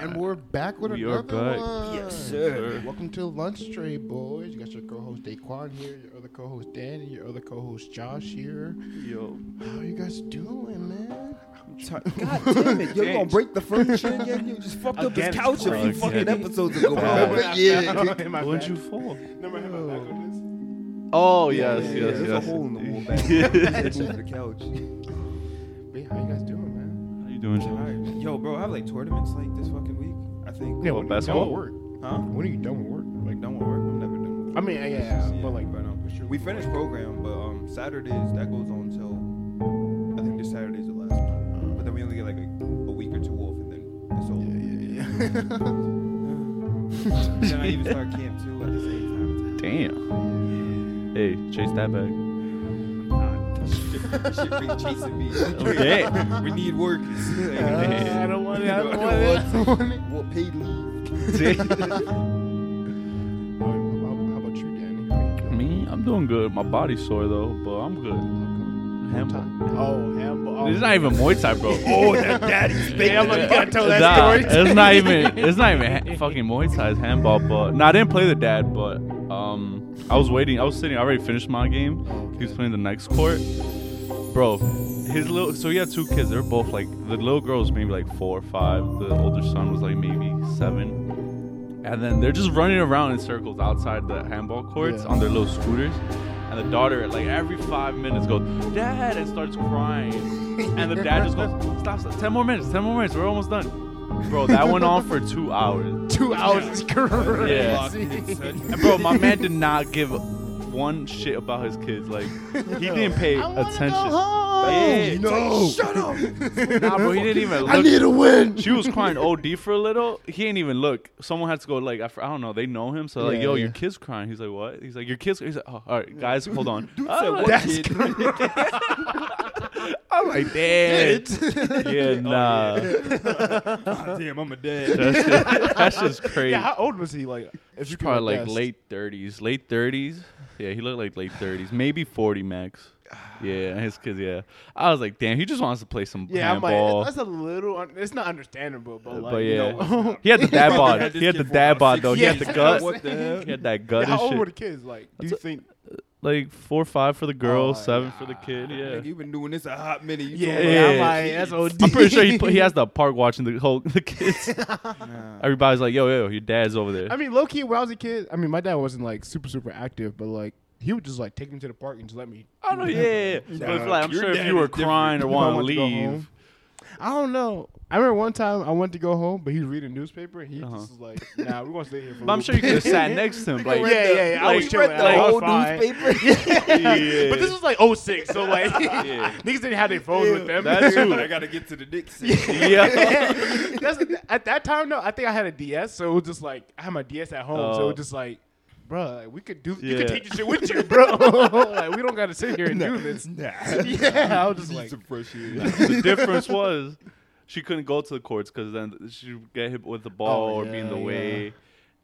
And we're back with We are another back. one. Yes, sir. Welcome to Lunch Tray, boys. You got your co-host Daequan here, your other co-host Danny, your other co-host Josh here. Yo, How you guys doing, man? God damn it. Yo, you gonna break the furniture again? You just fucked up Again, this couch a few again. fucking episodes ago, Bad. bro. yeah. when'd you fall? Never have my back on Oh Yeah, yes, yeah, yes, There's yes. a hole in the wall indeed. back there. Move the couch. this. But how you guys doing, man? How you doing, Josh? Alright. Yo, bro, I have like tournaments like this fucking week. I think. Yeah, What, when basketball? You done with work? Huh? When are you done with work? Like done with work? I'm never done. With work. I mean, yeah, yeah, but like, but um, what's your- we finished program, but um, Saturdays that goes on till I think this Saturday's the last one. But then we only get like a, a week or two off, and then it's over. Yeah, yeah, yeah. then I even start camp too at the same time. Damn. Hey, chase that bag. Nah, this shit, shit really chasing me. Okay. we need workers. I don't want it. I don't want it. I don't want it. What paid leave? How, how, how about you, Danny? How you doing? Me, I'm doing good. My body's sore though, but I'm good. Handball. Oh, handball. It's not even Muay Thai, bro. oh, that daddy's Yeah, I'm like, you gotta tell that Nah, story. it's not even. It's not even ha- fucking Muay Thai. It's handball. But no, I didn't play the dad. But um, I was waiting. I was sitting. I already finished my game. Oh, he was playing the next court. Bro, his little. So he had two kids. They're both like the little girl was maybe like four or five. The older son was like maybe seven. And then they're just running around in circles outside the handball courts Yeah. on their little scooters. And the daughter, like every five minutes, goes, "Dad!" and starts crying. And the dad just goes, "Stop! stop. Ten more minutes. Ten more minutes. We're almost done." Bro, that went on for two hours. Two hours is crazy. Yeah. And bro, my man did not give one shit about his kids. Like he didn't pay I wanna attention. Go home. Yeah. no. Shut up. Nah, bro, he didn't even look. I need a win. She was crying OD for a little. He ain't even look. Someone had to go like I, f- I don't know. They know him, so like, Yeah, yo, yeah. your kid's crying. He's like, what? He's like, your kid's. He's like, oh, all right, guys, hold on. Dude Oh, said ah. what that's kid? I'm like, damn. yeah, oh, nah. God damn, I'm a dad. That's just, that's just crazy. Yeah, how old was he? Like, if you He's could probably like guess? late 30s. Late 30s. Yeah, he looked like late 30s. Maybe 40 max. Yeah, his kids, yeah. I was like, damn, he just wants to play some Yeah, I'm handball. like, that's a little. Un- it's not understandable, but uh, like, but you yeah, know, he had the dad bod. He had the dad bod six though. He had the years. gut. What the hell? He had that gut how and old shit. were the kids? Like, do you think? Like four or five for the girls, Oh, seven for the kid. Yeah. Nigga, you've been doing this a hot minute. You Yeah, told me yeah, I'm I'm like, that's OD. I'm pretty sure he put, he has the park watching the whole the kids. Nah. Everybody's like, yo, yo, your dad's over there. I mean, low key, when I was a kid, I mean, my dad wasn't like super, super active, but like, he would just like take me to the park and just let me. I know, yeah. yeah. But it's like, I'm Your sure if dad you were is different. crying or If I want to wanted to go leave, home. I don't know. I remember one time I went to go home, but he was reading newspaper, and he Uh-huh. just was like, "Nah, we're gonna stay here for." a but I'm sure you could have sat next to him. Like, yeah, yeah, yeah. I was You chilling. read the I was whole newspaper? yeah. But this was like 06, so like Yeah. niggas didn't have their phones with them. That's true. I gotta get to the dick scene. yeah. That's, at that time, though, I think I had a DS, so it was just like I had my DS at home, so it Oh. was just like, bro, like, we could do. You Yeah. could take your shit with you, bro. like we don't gotta sit here and do this. Nah. Yeah, I was just like, some fresh air. the difference was she couldn't go to the courts because then she would get hit with the ball Oh, or be in the yeah, way.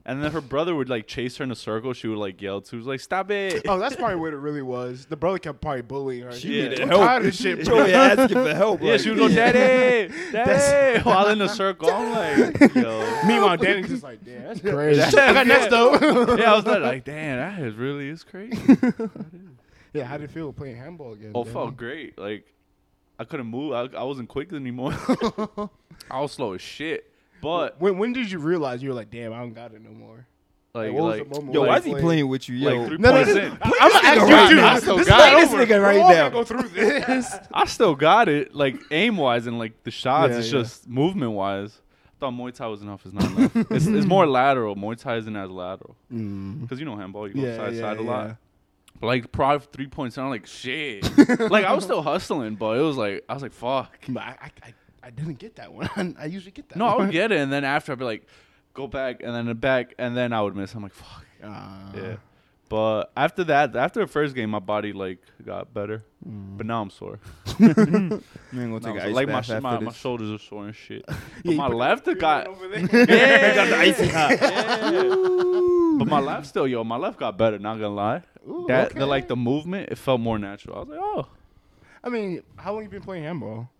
And then her brother would like chase her in a circle. She would like yell to, was like, "Stop it!" oh, that's probably what it really was. The brother kept probably bullying her. She Yeah. needed I'm help. tired of this shit, She bro. only asking for help. yeah, like, she would go, "Daddy, daddy," while in a circle. I'm like, "Yo." Meanwhile, Danny's just like, damn, that's crazy. That's- I got next though. yeah, I was like, like, damn, that is really is crazy. yeah, how did it feel playing handball again? Oh, Danny? felt great. Like, I couldn't move. I, I wasn't quick anymore. I was slow as shit. But when when did you realize you were like, damn, I don't got it no more? like, was like, Yo, why is he playing with you? Yo, like three No, no, no. I'm gonna ask right you now. I still This got this nigga right We're now. Go through this. I still got it, like aim wise and like the shots. Yeah, it's yeah. just movement wise. I thought Muay Thai was enough. It's not enough. it's, it's more lateral. Muay Thai isn't as lateral mm. because you know handball, you go Yeah, side yeah, side a lot. But like probably three points, I'm like shit. like I was still hustling, but it was like I was like fuck. But I, I, I, I didn't get that one. I usually get that. No, I one. would get it, and then after I'd be like, go back, and then back, and then I would miss. I'm like fuck. Uh, Yeah. But after that, after the first game, my body like got better. But now I'm sore. man, gonna take I'm an sore. ice like my, bath sh- after my, this. my shoulders are sore and shit. But you my left got over there. yeah. got the icy hot. Yeah. But my left still, yo, my left got better. Not gonna lie. Ooh, that okay. the like the movement, it felt more natural. I was like, oh, I mean, how long you been playing handball?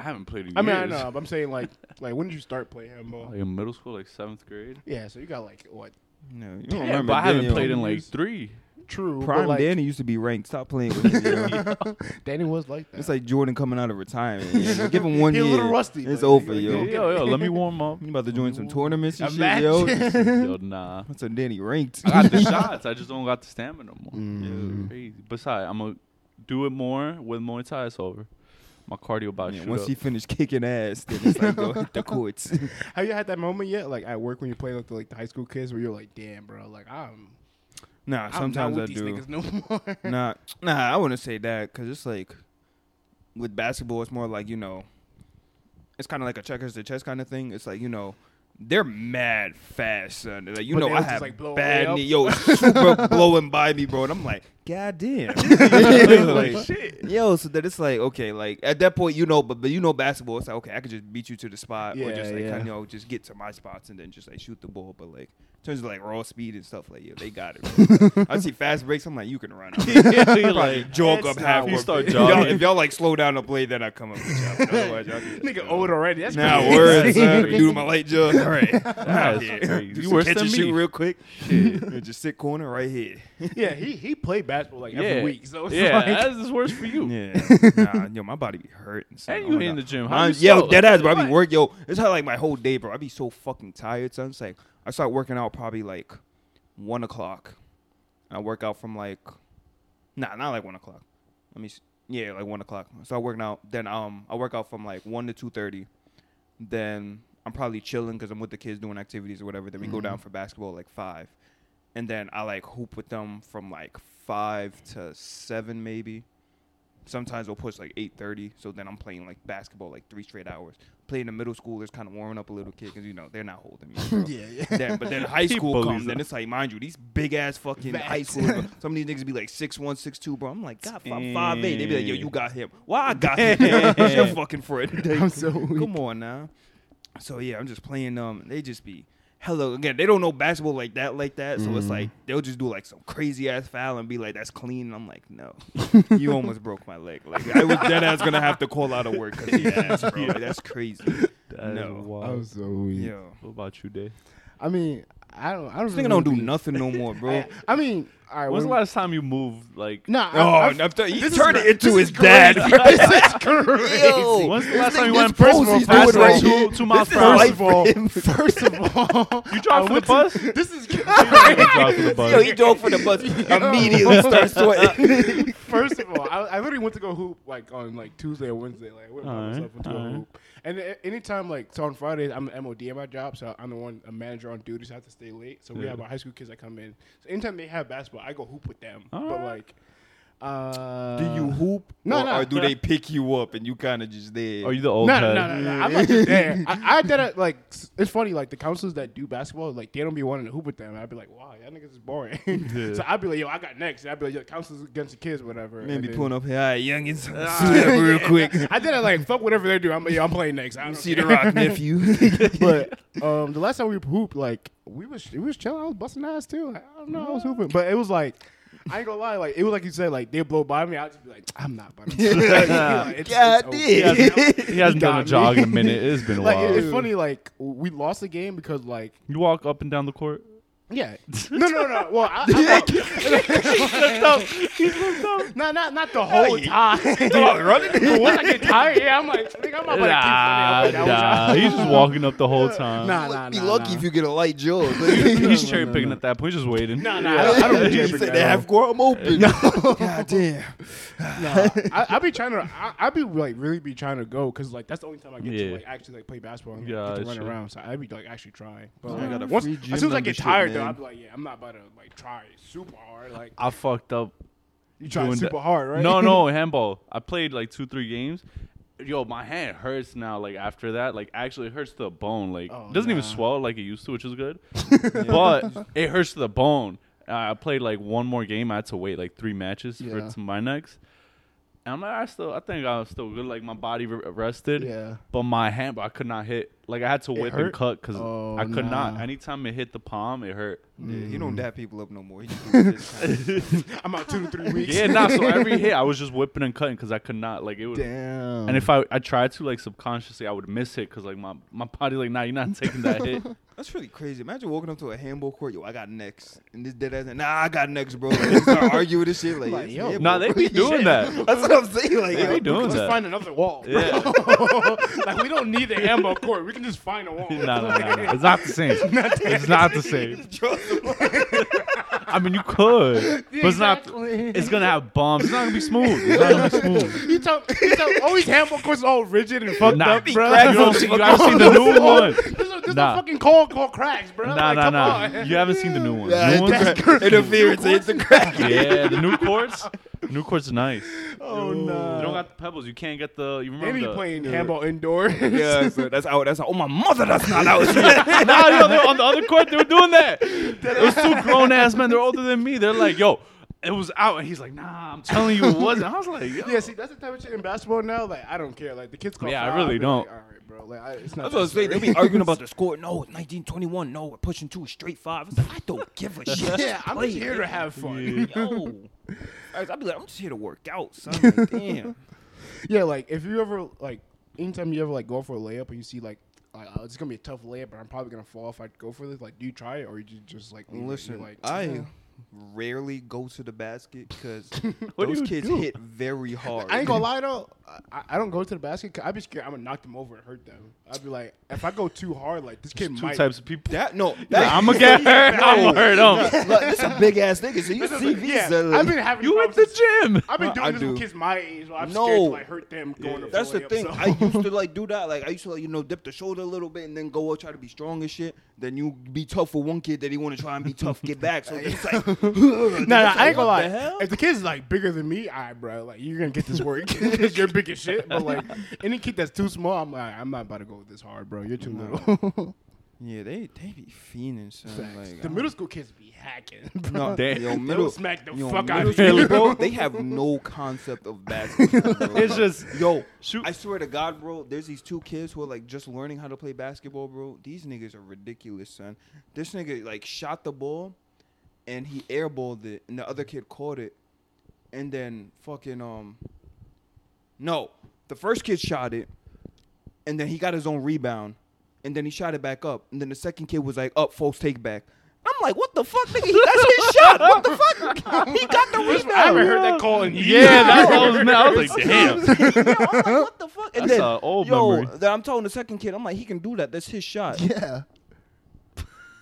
I haven't played in I mean, I years. know. But I'm saying like, like when did you start playing handball? Like in middle school, like seventh grade. Yeah, so you got like what? No, you don't remember but I haven't Daniel. played in like three. True. Prime but like, Danny used to be ranked. Stop playing with him. yo. Danny was like that. It's like Jordan coming out of retirement. yo. Give him one He a year. little rusty, It's but over, he- yo. he- Yo, yo, let me warm up. You about to join some tournaments and Imagine. shit, yo? Yo, nah. That's a Danny ranked. I got the shots. I just don't got the stamina more. Mm. Crazy. Besides, I'm gonna do it more with Muay Thai. It's over. My cardio about to Yeah, shoot once up. he finished kicking ass, then it's like go hit the courts. Have you had that moment yet, like at work when you play with the, like the high school kids, where you're like, "Damn, bro, like I'm, nah, I'm sometimes not I with these do. niggas no more." Nah, nah, I wouldn't say that because it's like with basketball, it's more like you know, it's kind of like a checkers to chess kind of thing. It's like you know. They're mad fast, son. Like you But know, they'll I just, have like, bad knee. Yo, super blowing by me, bro, and I'm like, God damn. Like, Like, shit. Yo, so that it's like okay, like at that point, you know, but but you know, basketball, it's like okay, I could just beat you to the spot, or just like yeah. you know, just get to my spots and then just like shoot the ball. But like in terms of like raw speed and stuff, like yeah, they got it. bro. I see fast breaks, I'm like, you can run. I'm yeah, like, jog up half. You start if y'all, jogging. if y'all like slow down the play, then I come up with y'all. But Otherwise, y'all just Nigga go. old already. That's Now crazy. words, son. Do my light jog. All right, That's out here. crazy. You some worse catch than and shoot real quick. Shit, just sit corner right here. yeah, he he played basketball like every yeah, week, so it's yeah, like, that's just worse for you. Yeah, nah, yo, my body be hurting. son. And Oh you my in God. the gym. How I'm, you yo, so- dead ass, bro. I be work, yo. It's how like my whole day, bro. I be so fucking tired, son. It's like I start working out probably like one o'clock. I work out from like, nah, not like one o'clock. Let me, s- yeah, like one o'clock. I start working out. Then um, I work out from like one to two thirty. Then I'm probably chilling because I'm with the kids doing activities or whatever. Then we go down for basketball at, like five, and then I like hoop with them from like five to seven maybe. Sometimes we'll push like eight thirty. So then I'm playing like basketball like three straight hours. Playing the middle schoolers, kind of warming up a little kid because you know they're not holding me. yeah, yeah. Then, but then high school comes, then it's like, mind you, these big ass fucking Facts. high school. Some of these niggas be like six one, six two, bro. I'm like, God, I'm five eight. They be like, Yo, you got him. Why I got him? Your fucking friend. I'm so weak. Come on now. So yeah, I'm just playing them. They just be hello again. They don't know basketball like that, like that. So it's Mm. like they'll just do like some crazy ass foul and be like, "That's clean." And I'm like, "No, you almost broke my leg. Like I was dead ass gonna have to call out of work because of your ass, bro. Like, that's crazy." That is No. wild. I'm so weak. Yo, What about you, Dave? I mean, I don't. I don't. this really nigga don't do nothing no more, bro. I, I mean, all right. When's the last time you moved? Like, Nah. Oh, I, I'm th- he this is turned cra- it into this his dad. crazy. this is crazy. Yo, when's the last time you went this first pose of all, fast right two, two miles This per hour? First of all, first of all, You drove I for the bus? This is You drove for the bus. Yo, he drove for the bus. Immediately starts sweating. First of all, I, I literally went to go hoop like on like Tuesday or Wednesday. Like, I went by myself into a hoop. And anytime like so on Fridays, I'm an MOD at my job, so I'm the one a manager on duty, so I have to stay late. So we Yeah. have our high school kids that come in. So anytime they have basketball, I go hoop with them. But Alright. like, uh, Do you hoop? no, or, no. or do they pick you up and you kind of just there? Are you the old No, no, no, no, no. I'm not just there. I, I did it like it's funny. Like the counselors that do basketball, like they don't be wanting to hoop with them. I'd be like, wow, y'all niggas is boring. Yeah. so I'd be like, yo, I got next. And I'd be like, yo, counselors against the kids, whatever. Maybe And then- pulling up here, all right, youngins, real yeah. quick. I did it like fuck whatever they do. I'm, yo, I'm playing next. I don't See the care. rock, nephew. but um, the last time we hooped, like we was we was chilling. I was busting ass too. I don't know. I was hooping, but it was like. I ain't gonna lie, like it was like you said, like they blow by me. I'd just be like, I'm not, but like, God over. damn. He hasn't, he hasn't done a me. jog in a minute. It's been a Like while. it's funny, like we lost the game because like You walk up and down the court. Yeah, no, no, no. Well, I, I, no, not not the whole time. but once I get tired, yeah, I'm like, I think I'm about Nah, to keep running nah. He's just walking up the whole time. Nah, nah, nah. Be lucky nah. if you get a light jog. He's cherry picking at that point. He's just waiting. Nah, nah, I don't, I don't do You cherry said picking they have all. court. I'm open. God damn. Nah, I, I be trying to. I, I be like really be trying to go because like that's the only time I get Yeah. to like actually like play basketball and Yeah, get to run true. around. So I be like actually trying. But I like, got a once, free gym as soon as I get membership, tired I'll be like, yeah, I'm not about to like try super hard. Like I fucked up. you doing super that. hard, right? No, no, handball. I played like two, three games. Yo, my hand hurts now. Like after that, like actually it hurts to the bone. Like Oh, it doesn't even swell like it used to, which is good. but it hurts to the bone. I played like one more game. I had to wait like three matches for Yeah. to my next. And I'm like, I still, I think I was still good. Like my body re- rested, Yeah. but my hand, but I could not hit. Like I had to It whip and hurt? cut because Oh, I could not. Anytime it hit the palm, it hurt. Yeah, he Mm. don't dap people up no more. He just do this. I'm out two to three weeks. Yeah, nah. So every hit, I was just whipping and cutting because I could not. Like it would. Damn. And if I, I tried to like subconsciously, I would miss it because like my my body like, nah, you're not taking that hit. That's really crazy. Imagine walking up to a handball court, yo, I got next, and this dead ass, nah, I got next, bro. Like, they start arguing with this shit, like, Like, it's yo. Nah, they be doing that. That's what I'm saying. Like, They yo, be doing Let's that. find another wall. bro. Yeah. like we don't need the handball court. We can just find a wall. No, no, no, no. It's not the same. It's not the same. I mean, you could, but it's not. Exactly. It's gonna have bumps. It's not gonna be smooth. It's not gonna be smooth. You tell, you tell, all these handball courts all rigid and fucked Nah, up, be bro. cracked. You don't see- you haven't seen the new one. This is, this Nah. is a fucking call called cracks, bro. Nah, like, nah, come nah. on. You haven't seen the new one. Nah, new one's it's crazy. interference, it's a crack. yeah, the new courts. New courts are nice. Oh no! You don't got the pebbles. You can't get the. You They remember be the, playing handball indoor. Yeah, so that's out. That's out. Oh my mother, that's not out. nah, yo, they on the other court, they were doing that. It was two grown ass men. They're older than me. They're like, yo, it was out, and he's like, nah, I'm telling you, it wasn't. I was like, yo. Yeah, see, that's the type of shit in basketball now. Like, I don't care. Like, the kids call Yeah, I really don't. Like, All right, bro. Like, I, it's not. That's what I'm saying. They necessary. be arguing about the score. No, it's 1921. No, we're pushing two straight five. It's like, I don't give a shit. Yeah, I'm just here to nigga. have fun. Yo. I'd be like, I'm just here to work out, son. Like, damn. Yeah, like if you ever like anytime you ever like go for a layup and you see like like oh, it's gonna be a tough layup, but I'm probably gonna fall if I go for this. Like, do you try it or you just like leave it? Listen, like I "Yeah." Rarely go to the basket because those kids do? hit very hard. I ain't gonna lie though. I, I don't go to the basket. Cause I'd be scared. I'm gonna knock them over and hurt them. I'd be like, if I go too hard, like this kid Two might. types of people. That no, Yeah, I'm gonna get hurt. I'm gonna hurt them. Look, this a big ass nigga. So you This see a- these? yeah, uh, like- I've been having. You at the gym. I've been doing I this do. with kids my age. Where I'm No. scared to like hurt them going up. That's the layups, thing. so- I used to like do that. Like I used to like you know dip the shoulder a little bit and then go out try to be strong and shit. Then you be tough for one kid that he want to try and be tough, get back. So it's like, Nah, nah, I ain't gonna lie. The? If the kid's like bigger than me, alright, bro, like you're gonna get this work because you're big as shit. But like any kid that's too small, I'm like, I'm not about to go this hard, bro. You're too little. Yeah, they they be fiending, son. Like, the I- middle school kids be hacking. Bro. No, Damn. yo, They'll middle, smack the yo, fuck out of you, bro. They have no concept of basketball. Bro. It's just yo. shoot. I swear to God, bro. There's these two kids who are like just learning how to play basketball, bro. These niggas are ridiculous, son. This nigga like shot the ball, and he airballed it, and the other kid caught it, and then fucking um. No, the first kid shot it, and then he got his own rebound, and then he shot it back up, and then the second kid was like up, false take back. I'm like, what the fuck, nigga? He, that's his shot. What the fuck? He got the rebound. I haven't heard that call in years. yeah, that's what I was. I was like, damn. Yo, I'm like, what the fuck? And That's then, a old yo, memory. then I'm telling the second kid, I'm like, he can do that. That's his shot. Yeah.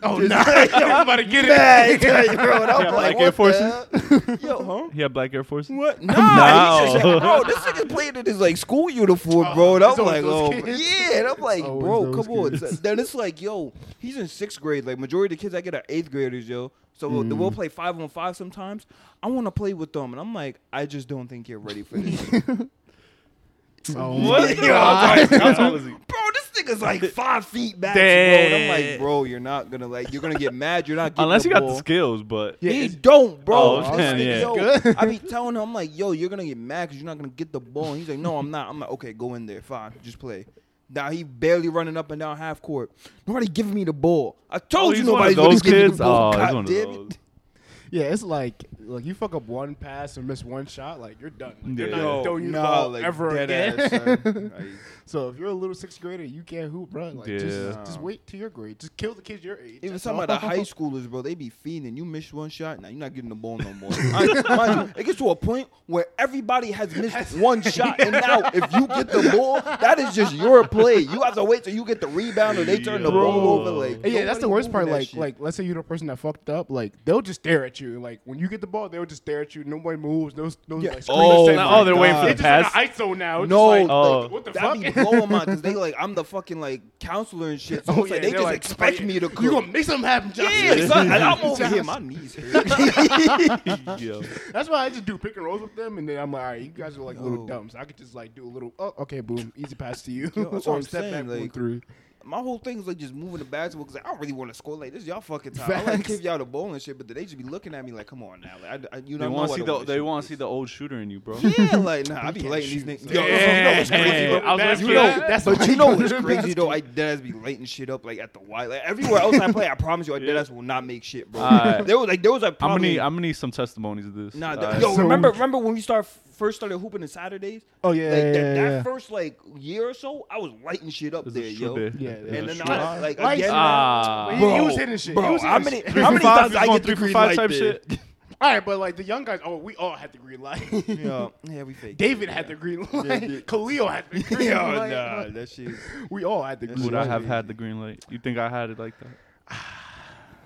Oh no! I'm about to get it. bro, and I'm Yeah, like, like Air Forces? Yo, huh? He had black Air Forces. What? Nah, No. he just, bro, this nigga playing in his like school uniform, Oh, bro. And I'm it's like, oh, kids. yeah. And I'm like, Always bro, come on. kids. So then it's like, yo, he's in sixth grade. Like majority of the kids I get are eighth graders, yo. So we'll- Mm. we'll play five on five sometimes. I want to play with them, and I'm like, I just don't think you're ready for this. Oh What? my Yo, God. How tall is he? bro, this nigga's like five feet back, bro. And I'm like, bro, you're not gonna like, you're gonna get mad. You're not getting Unless the you got ball. the skills, but Yeah, he don't, bro. Oh, This man, nigga, yeah. yo, I be telling him, I'm like, yo, you're gonna get mad because you're not gonna get the ball. And he's like, no, I'm not. I'm like, okay, go in there, fine, just play. Now he barely running up and down half court. Nobody giving me the ball. I told Oh, you nobody's of gonna give me the ball. Oh, he's God Yeah, it's like like you fuck up one pass and miss one shot, like you're done. Like, they're not Yo, throwing you the ball like, ever dead again. ass. Like, so if you're a little sixth grader, you can't hoop, bro. Like just Yeah. just wait till your grade. Just kill the kids your age. Even some of the high schoolers, bro, they be fiending. You miss one shot, now you're not getting the ball no more. I, mind you, it gets to a point where everybody has missed one shot, and now if you get the ball, that is just your play. You have to wait till you get the rebound or they turn the ball over. Like, Yeah, that's the worst part. Like, shit. like, let's say you're the person that fucked up. Like, they'll just stare at you. Like, when you get the ball, they'll just stare at you. Nobody moves. No, no. Yeah. Like, screen Oh, set. oh, they're waiting for They the just pass. in the ISO now. It's No, just like, Oh. like, what the that fuck? be blowing my because they like I'm the fucking like counselor and shit. So Oh, it's like yeah, they just like, expect "Oh, me to You cook. gonna make something happen, Josh? yeah, son, I'm over Josh. here, my knees hurt. Yo. That's why I just do pick and rolls with them, and then I'm like, all right, you guys are like little Yo. dumb, so I could just like do a little. Oh, okay, boom, easy pass to you, Yo, that's what or I'm step saying, back, boom, like- three. My whole thing is like just moving the basketball because I don't really want to score like this. Y'all fucking time. I like to give y'all the ball and shit, but they just be looking at me like, come on now, like, I, I, you They know, want to see the they want to see the old shooter in you, bro. Yeah, like nah, I be can't lighting these niggas. so- Yo, you know what's crazy? I was That's You you. know, That's but you know what's crazy though? I deadass be lighting shit up like at the white. Like everywhere else I play, I promise you, I Yeah. deadass will not make shit, bro. Alright. There was like there was like I'm gonna probably need I'm gonna need some testimonies of this. nah. Alright. th- yo, remember remember when we start first started hooping on Saturdays? Oh yeah, Like yeah, that, yeah, that first like year or so, I was lighting shit up there, yo. day. Yeah, It's yeah. a And then I day. like Lights again. Ah. He- he Bro, was hitting shit. Bro, He was how hitting many shit. How many times just I get the three for green five light type there? shit. All right, but like the young guys, oh, we all had the green light. Yeah, yeah, we fake. David had the green light. yeah. Khalil had the green Yo, light. nah, that shit. We all had the That's green Would light. I have had the green light? You think I had it like that?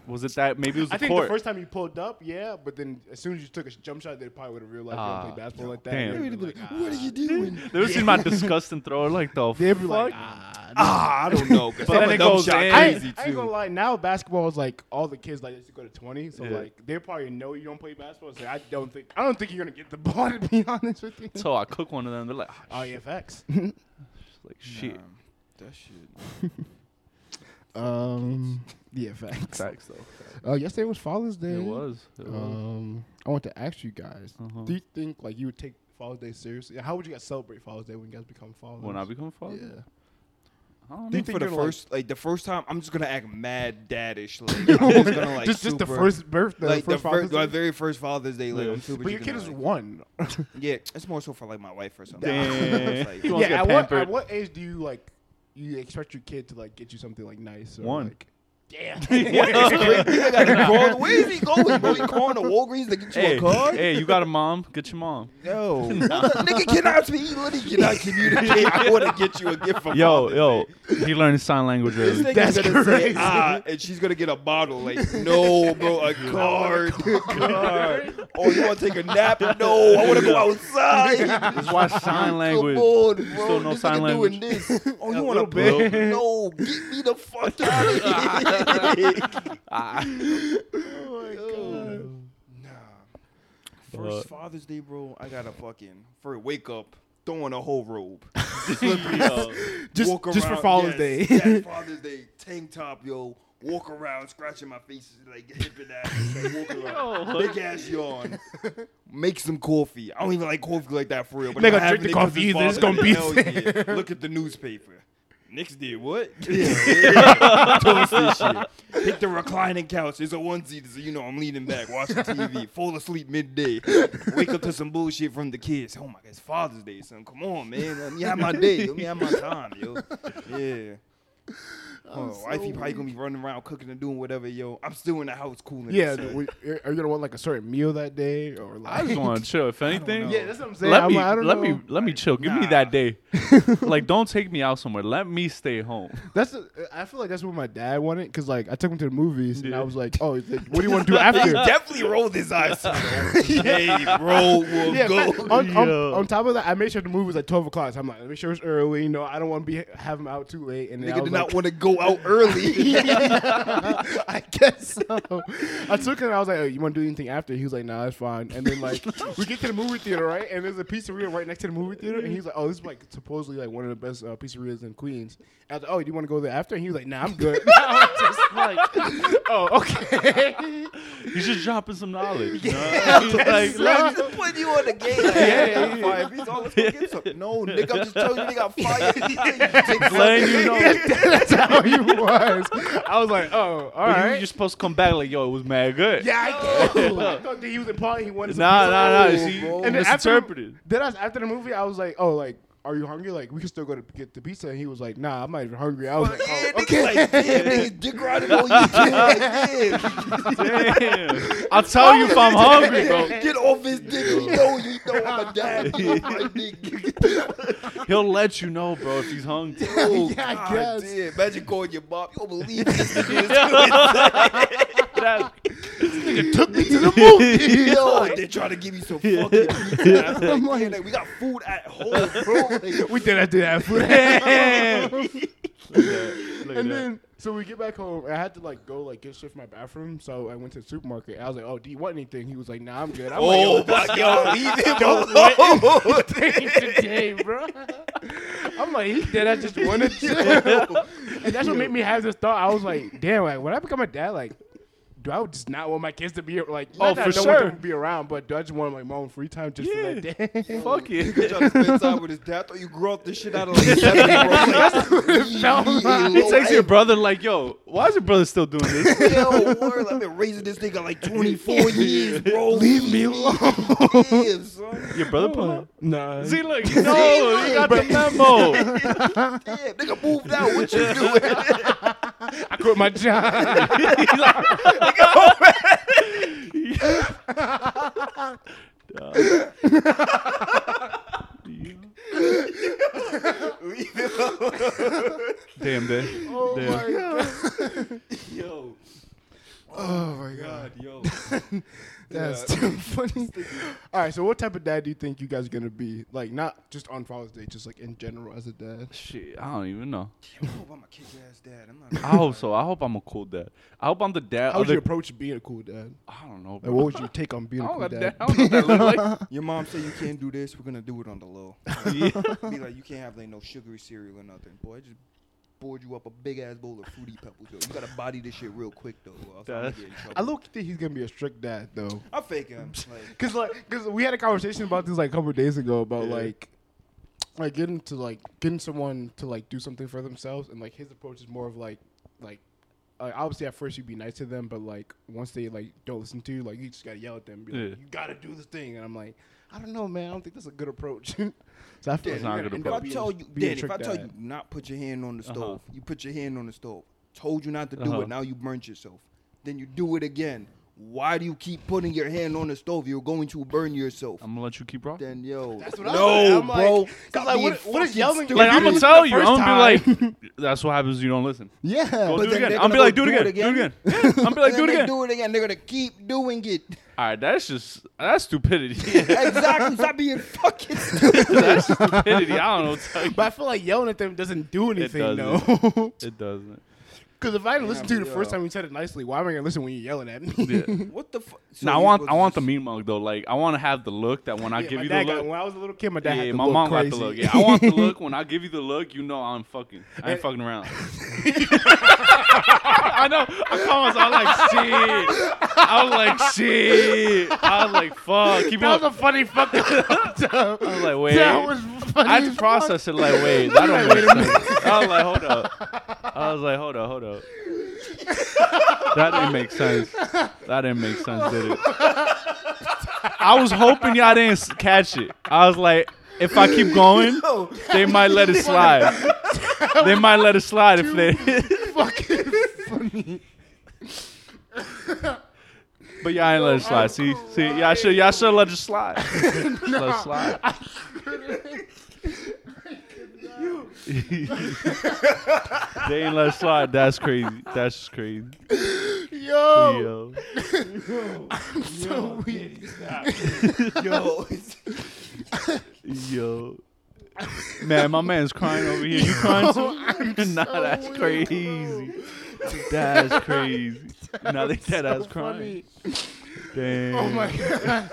Was it that? Maybe it was the I think court. the first time you pulled up, yeah, but then as soon as you took a jump shot, they probably would have realized you Ah, don't play basketball like that. damn. They would've What are you ah. doing? They ever seen my disgusting throw? Like the They'd be like, ah. Ah, I don't know. But I'm then a it dumb goes shot in. I, ain't- I ain't gonna lie. Now basketball is like all the kids like used to go to twenty, so Yeah. like they probably know you don't play basketball. So I don't think I don't think you're gonna get the ball. To be honest with you. So I cook one of them. They're like, Oh yeah, facts. like shit. Nah, that shit. Um, yeah, facts. Facts though. Uh, yesterday was Father's Day. It was. It was. Um, I want to ask you guys: Uh-huh. Do you think like you would take Father's Day seriously? How would you guys celebrate Father's Day when you guys become fathers? when I become father, yeah. I don't Do you think for the you're, like- first, like, the first time, I'm just gonna act mad daddish, like I'm just gonna like just just the first birthday, like the first Father's first, my very first Father's Day, like Yeah. I'm super. But your kid gonna, is like- one. Yeah, it's more so for like my wife or something. Damn. Like- He wants to yeah. At what, at what age do you like you expect your kid to like get you something like nice? Or, One. Like, damn. What is crazy? Nigga gotta crawl- Where is he going, bro? He crawling to Walgreens to get you Hey, a card? hey, you got a mom? Get your mom. No, nigga cannot speak. He literally cannot communicate. I want to get you a gift from Yo, Father's yo, Day. he learned sign language This early. nigga's That's gonna say crazy. ah, and she's gonna get a bottle. Like, no, bro, a card, card. Oh, you want to take a nap? No, I want to go outside. Just watch sign language. Come on, bro. You still know this sign language. doing this. Oh, you want to little bit. No, get me the fuck out of here. Ah. god. Nah. First Father's Day, bro. I gotta fucking for wake up, throw on a whole robe. Yo. Just- walk just for Father's yes, Day. yes, Father's Day, tank top, yo. Walk around, scratching my face, like hipping ass, like, walk around, Yo. big ass yawn. Make some coffee. I don't even like coffee like that for real. But They if I gonna have drink the coffee either. It's gonna be Hell there. yeah. Look at the newspaper. Knicks did what? Yeah, Toast this shit. Pick the reclining couch. It's a onesie, so you know I'm leaning back, watching TV. Fall asleep midday. Wake up to some bullshit from the kids. Oh my God, it's Father's Day, son. Come on, man. Let me have my day. Let me have my time, yo. Yeah. Oh, wifey probably gonna be running around cooking and doing whatever, yo. I'm still in the house cooling. Yeah, son. we- are you gonna want like a certain meal that day or like? I just want to chill. If anything, yeah, that's what I'm saying. let I'm me like, I don't let know. me let me chill. Give me that day. like, don't take me out somewhere. Let me stay home. That's the, I feel like that's what my dad wanted because like I took him to the movies and I was like, oh, like, what do you want to do He after? definitely rolled his eyes. hey, bro, we'll Yeah, go. but on, on, on top of that, I made sure the movie was like twelve o'clock. So I'm like, let me sure it's early. You know, I don't want to be have him out too late. And I Nigga did like, not want to go out early. I guess so. I took him. and I was like, oh, "You want to do anything after?" He was like, "Nah, it's fine." And then like we get to the movie theater, right? And there's a pizzeria right next to the movie theater, and he's like, "Oh, this is like supposedly like one of the best uh, pizzerias in Queens." And I was like, "Oh, do you want to go there after?" And he was like, "Nah, I'm good." I was just like, "Oh, okay." He's just dropping some knowledge. You know? Yeah, He's like, so- let me- just putting you on the game. Like, Yeah, yeah, yeah, yeah, fire. He's all, let's go get some. No, nigga, I'm just telling you, they got fired. Take letting you know. That's how he was. I was like, "Oh, all But you- right." You're supposed to come back like, yo, it was mad good. yeah, I guess. I thought that he was implying he wanted. some Nah, pizza. nah, nah. See, bro. And then after the- misinterpreted. Then I, after the movie, I was like, "Oh, like, are you hungry? Like, we can still go to get the pizza." And he was like, "Nah, I'm not even hungry." I was like, oh, Yeah, "Oh, nigga, okay." like, damn, niggas dick riding on you. too. Like, yeah. Damn. I'll tell you if I'm hungry, bro. Get off his dick. You know, you know I'm a dad. My dick. He'll let you know, bro, if he's hungry. Oh, Yeah, I God guess. damn. Imagine calling your mom. You don't believe this nigga is doing That- took me to the movie. Yo, they're trying to give me some fucking pizza. I'm I'm like, like- we got food at home, bro. Like, we did. I did that food. Damn. Look at that. Look at and then so we get back home. and I had to like go like get shit from my bathroom. So I went to the supermarket. I was like, "Oh, do you want anything?" He was like, "Nah, I'm good." I'm Oh like, my god, he did Don't want anything today, bro. I'm like, he did. I just wanted to and that's what made me have this thought. I was like, damn, like when I become a dad, like. Do I just not want my kids to be like? Oh, not I for don't want sure. them to be around, but do I just want like my own free time just for that day? Fuck He it. trying to spend time with his dad. I thought you grew up this shit out of like seven, bro. Like, He takes your brother like, yo, why is your brother still doing this? Yo, word, I've been raising this nigga like 24 years, bro. Leave me alone. Damn, son. Your brother pull up? Nah. See, look, you know, you got the memo. Damn, nigga moved out. What you doing? I quit my job. Damn, day. oh Damn. my god. Yo. Oh my god. yo. That's too funny. All right, so what type of dad do you think you guys are gonna be? Like, not just on Father's Day, just like in general as a dad. Shit, I don't even know. I hope I'm a kick ass dad. I'm not. I hope so. I hope I'm a cool dad. I hope I'm the dad. How would you approach being a cool dad? I don't know, Like, what would you take on being I a don't, cool got dad? that, I don't know what that look like. Your mom said you can't do this. We're gonna do it on the low. Yeah. Be like, you can't have like no sugary cereal or nothing. Boy, just bored you up a big ass bowl of fruity pebbles. Yo, you gotta body this shit real quick though. Or else I'm gonna That's- get in trouble. I look think he's gonna be a strict dad though, I'm faking him. Like, cause like, cause we had a conversation about this like a couple of days ago about Yeah. like, like getting to like getting someone to like do something for themselves, and like his approach is more of like, like, uh, obviously at first you'd be nice to them, but like once they like don't listen to you, like you just gotta yell at them, and be like, Yeah. you gotta do this thing, and I'm like, I don't know, man, I don't think that's a good approach. so I feel It's not you're a good gonna if I approach. tell you, being if I strict tell you not put your hand on the Uh-huh. stove, you put your hand on the stove. Told you not to do Uh-huh. it. Now you burnt yourself. Then you do it again. Why do you keep putting your hand on the stove? You're going to burn yourself. I'm gonna let you keep rocking. then yo, That's what no. I'm bro. like- 'cause, like, what- what is fucking yelling- stupid. Like I'm gonna tell you, I'm gonna be like, that's what happens. if You don't listen. yeah, Go But do then it again. I'm be gonna like, do it again. Do it again. I'm be like, do it again. do it again. They're gonna keep doing it. All right, that's just that's stupidity. exactly. Stop being fucking stupid. that's stupidity. I don't know. What to tell you. But I feel like yelling at them doesn't do anything doesn't. though. It doesn't. Because if I didn't listen to you the Yeah. first time you said it nicely, why am I gonna listen when you're yelling at me? Yeah. What the fuck? now I want I want the mean mug though. Like I want to have the look that when I Yeah, give my you the dad got- look. when I was a little kid, my dad Yeah, had the my look mom crazy. got the look. Yeah, I want the look. When I give you the look, you know I'm fucking. I ain't fucking around. I know. I call myself. I was like shit. I was like shit. I was like fuck. Keep that was going. a funny fucking. I I was like wait. That was funny. I had to as process it like wait. That don't make sense. I was like hold up. I was like hold up, hold up. That didn't make sense. That didn't make sense, did it? I was hoping y'all didn't catch it. I was like, if I keep going, they might let it slide. They might let it slide if they. fucking funny. but y'all ain't let it slide. See, see, y'all should, y'all should let it slide. let it slide. they ain't let it slide. That's crazy. That's just crazy. Yo, Yo, Yo so weak. yo. yo. Man, my man's crying over here. You crying too? nah, that's crazy. That's crazy. Now they dead ass crying. Funny. Damn. Oh my god.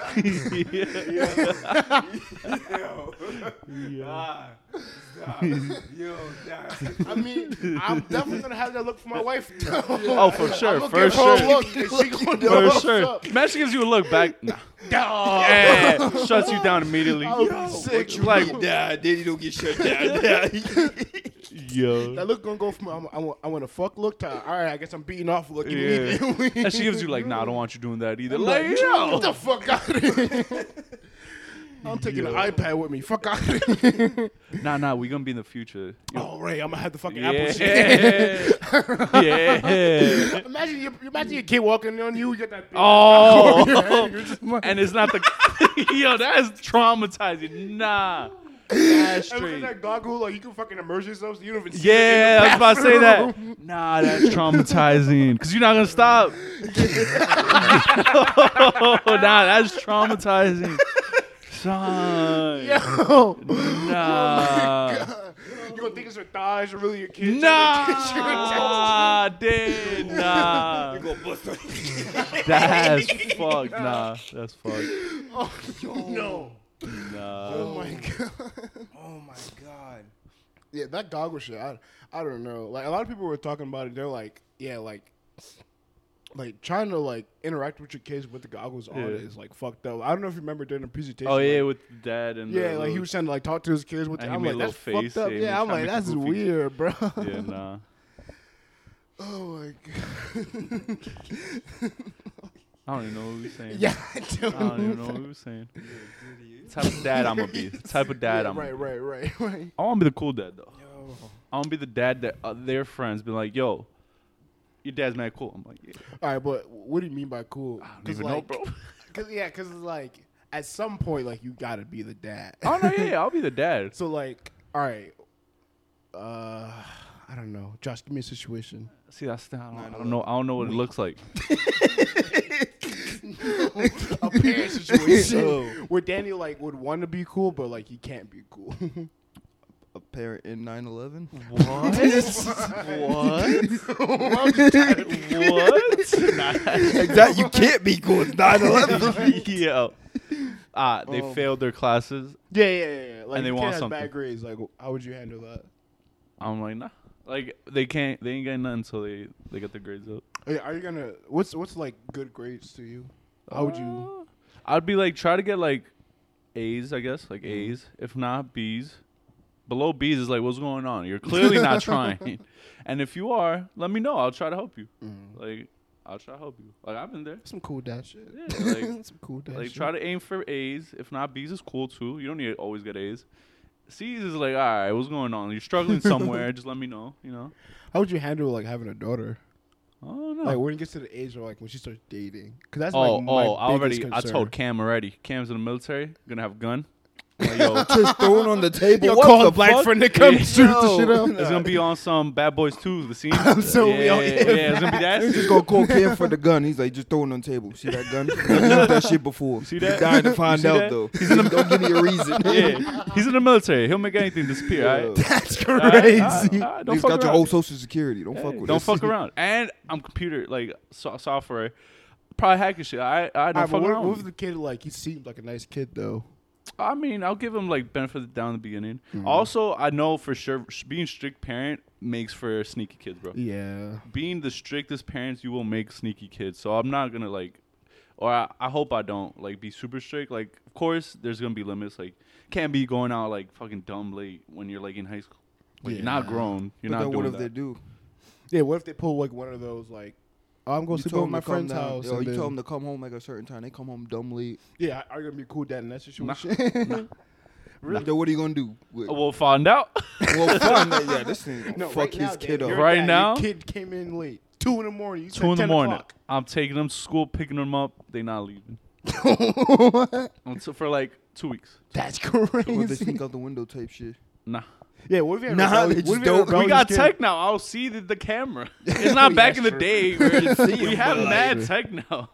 Yo, I mean, I'm definitely gonna have that look for my wife. though. Oh, for sure, for give her a sure. look, she For sure. up. Imagine gives you a look back. Nah. Dog. Yeah, shuts you down immediately. I would be sick. Like, Nah, then you don't get shut down. yo. That look gonna go from I'm, I'm, I want a fuck look to all right. I guess I'm beating off look Yeah. And she gives you like, nah, I don't want you doing that either. I'm Like, like, yo. get the fuck out of here. I'm taking the iPad with me. Fuck out of here. Nah, nah, we gonna be in the future. Yo. Oh, Ray, I'm gonna have the fucking. Apple shit. yeah. imagine you, imagine your kid walking on you. You get that. big Oh. Apple. You're just like- and it's not the yo. That's traumatizing. Nah, that's And with straight. that goggle, like you can fucking immerse yourself so you don't even see Yeah, I was it in the about to say that. Nah, that's traumatizing. Cause you're not gonna stop. nah, that's traumatizing. Son. Yo, Nah. Oh yo, You gonna think it's her thighs or really your kids? Nah, dude, nah. You go bust her. That's fucked. Nah, that's fucked. Oh, yo. No. Nah. Oh my god. Oh my god. Yeah, that goggle shit. I, I don't know. Like a lot of people were talking about it. They're like, yeah, like, like trying to like interact with your kids with the goggles on Yeah. is like fucked up. I don't know if you remember during the presentation. Oh yeah, like, with dad and yeah, the like he was trying to like talk to his kids with. The, I'm made like, that's little fucked face, up. yeah, he was Yeah, I'm like, that's a goofy- weird, bro. Yeah, nah. oh my god. I don't even know what he was saying. yeah, I I don't, don't even know what he was saying. The type of dad I'm gonna be. The type of dad Yeah, I'm. right, right, right, right. I want to be the cool dad though. Yo. I want to be the dad that uh, their friends be like, "Yo, your dad's mad cool." I'm like, "Yeah." All right, but what do you mean by cool? I don't even know, like, bro. Cause yeah, cause it's like at some point, like you gotta be the dad. Oh no, yeah, yeah, I'll be the dad. So like, all right, uh, I don't know. Josh, give me a situation. See, that's the, I, don't, I don't know. I don't know what it looks like. a parent situation where Daniel like would want to be cool, but like he can't be cool. A parent in 9/11. What? what? what? exactly. You can't be cool. It's 9/11. Yo. Ah, they Oh. failed their classes. yeah, yeah, yeah. yeah. Like And they if your want kid has something. bad grades. Like, how would you handle that? I'm like, nah. Like they can't. They ain't getting nothing until they they get their grades up. Are you- Are you gonna? What's what's like good grades to you? How would you? Uh, I'd be like try to get like A's, I guess, like Mm-hmm. A's. If not B's, below B's is like, what's going on? You're clearly not trying. And if you are, let me know. I'll try to help you. Mm. Like I'll try to help you. Like I've been there. Some cool dad shit. Yeah, like- some cool dad Like shit. try to aim for A's. If not B's is cool too. You don't need to always get A's. C's is like, all right, what's going on? You're struggling somewhere. just let me know. You know. How would you handle like having a daughter? I don't know. Like when it gets to the age of like when she starts dating, because that's oh, like my oh, I already. I told Cam already. Cam's in the military. Gonna have a gun. Like, yo, Just throwing on the table. Yo, what call the a black fuck? friend to come Yeah. shoot the shit up. It's gonna be on some Bad Boys 2, the scene. I'm so yeah, real, yeah, yeah. yeah, it's gonna be that. He's just gonna call Kim for the gun. He's like, just throw it on the table. See that gun? I've used that shit before. See that? He's dying to find out that? though. He's in the, don't give me a reason. yeah, he's in the military. He'll make anything disappear. Yo. Alright? That's Alright, crazy. alright, alright, Don't He's fuck got your around. whole social security. Don't Hey, fuck with Don't us. fuck around. And I'm computer like so- software. Probably hacking shit. I I don't Alright, but fuck what, around. what if the kid like he seemed like a nice kid though? I mean, I'll give him like benefit of the beginning. Mm-hmm. Also, I know for sure being strict parent makes for sneaky kids, bro. Yeah. Being the strictest parents, you will make sneaky kids. So I'm not gonna like, or I, I hope I don't like be super strict. Like, of course, there's gonna be limits. Like, can't be going out like fucking dumb late when you're like in high school. Like, you're not grown. You're But not then what if that. they do? Yeah. What if they pull like one of those like, oh, I'm going to go told to my friend's house. Yo, and you then- tell them to come home like a certain time. They come home dumb late. Yeah, are you gonna be cool dad in that Nah. situation? Really? Then what are you gonna do? With, uh, We'll find out. well, fun. yeah, this thing gonna no, fuck right his now, kid Dad, up. you're Right dad, now? your kid came in late, two in the morning. You Two said in the 10 morning. o'clock. I'm taking them to school, picking them up. They not leaving. Until for like two weeks. That's Or they crazy. sneak out the window type shit. Nah. Yeah, what if you had Nah, rebellious- they what if just you had a don't- We rebellious got kid? tech now. I'll see the, the camera. It's not oh, back in the day. Where See we 'em, have but, mad tech now.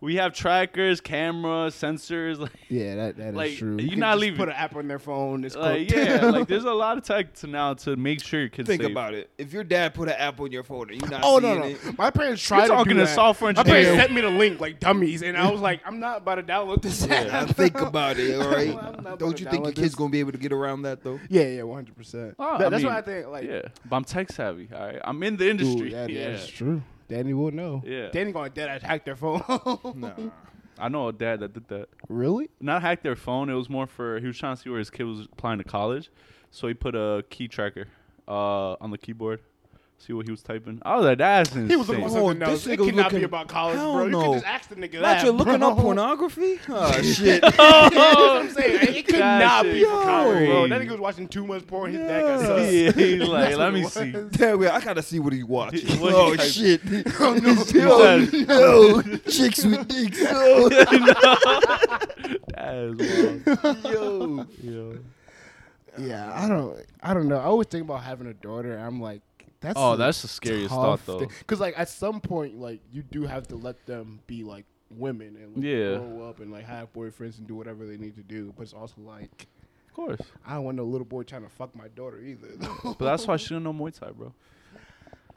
We have trackers, cameras, sensors. Like, Yeah, that that is Like, true. you're can not just leaving. Put an app on their phone. It's like cooked. yeah, like there's a lot of tech to now to make sure your kids Think safe. about it. If your dad put an app on your phone and you not Oh seeing no, no. it, My parents You're tried to talking do to that. software My parents sent me the link like dummies, and I was like, I'm not about to download this yeah, app. think about it. All right. I'm not about Don't you think your kid's this. gonna be able to get around that though? Yeah, yeah, 100. percent Oh, I That's mean, what I think. Like, yeah, but I'm tech savvy. All right, I'm in the Ooh, industry. yeah, yeah, that's true. Danny will know. Yeah. Danny gonna dead hack their phone. Nah. I know a dad that did that. really? Not hack their phone. It was more for he was trying to see where his kid was applying to college, so he put a key tracker uh, on the keyboard, see what he was typing. I was like, that's insane. He was looking for Oh, something else. this It nigga cannot looking- be about college, Hell bro. You no. can just ask the nigga Not that. you looking bro. up pornography? Oh shit. That's what I'm saying. It could That not shit be for college, bro. crazy. That nigga was watching too much porn. His dad got Yeah. sus. Yeah, he's like, let me see. was. Damn, yeah, I gotta see what he's watching. What he oh typing. shit. Oh, no. Yo, He yo, chicks with dicks. Oh, That is wild. yo. Yo. Yeah, I don't. I don't know. I always think about having a daughter. I'm like, that's Oh, that's the scariest thought though. Because like at some point, like you do have to let them be like women and like, Yeah. grow up and like have boyfriends and do whatever they need to do. But it's also like, of course. I don't want no little boy trying to fuck my daughter either. But that's why she don't know Muay Thai, bro.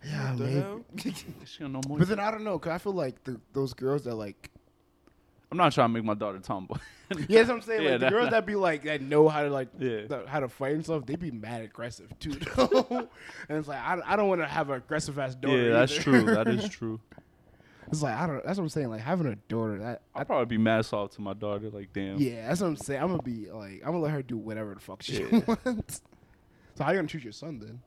yeah, What the man. hell? She don't know Muay But then I don't know, cause I feel like the, those girls that like, I'm not trying to make my daughter tomboy. yeah, that's what I'm saying. Yeah, like the that- girls that be like that know how to like Yeah. the- how to fight and stuff, they be mad aggressive too. and it's like I, I don't want to have an aggressive ass daughter. yeah, that's either. true. That is true. it's like I don't. That's what I'm saying. Like having a daughter, that I'd probably be mad soft to my daughter. Like, damn. yeah, that's what I'm saying. I'm gonna be like I'm gonna let her do whatever the fuck she Yeah. wants. So how you gonna treat your son then?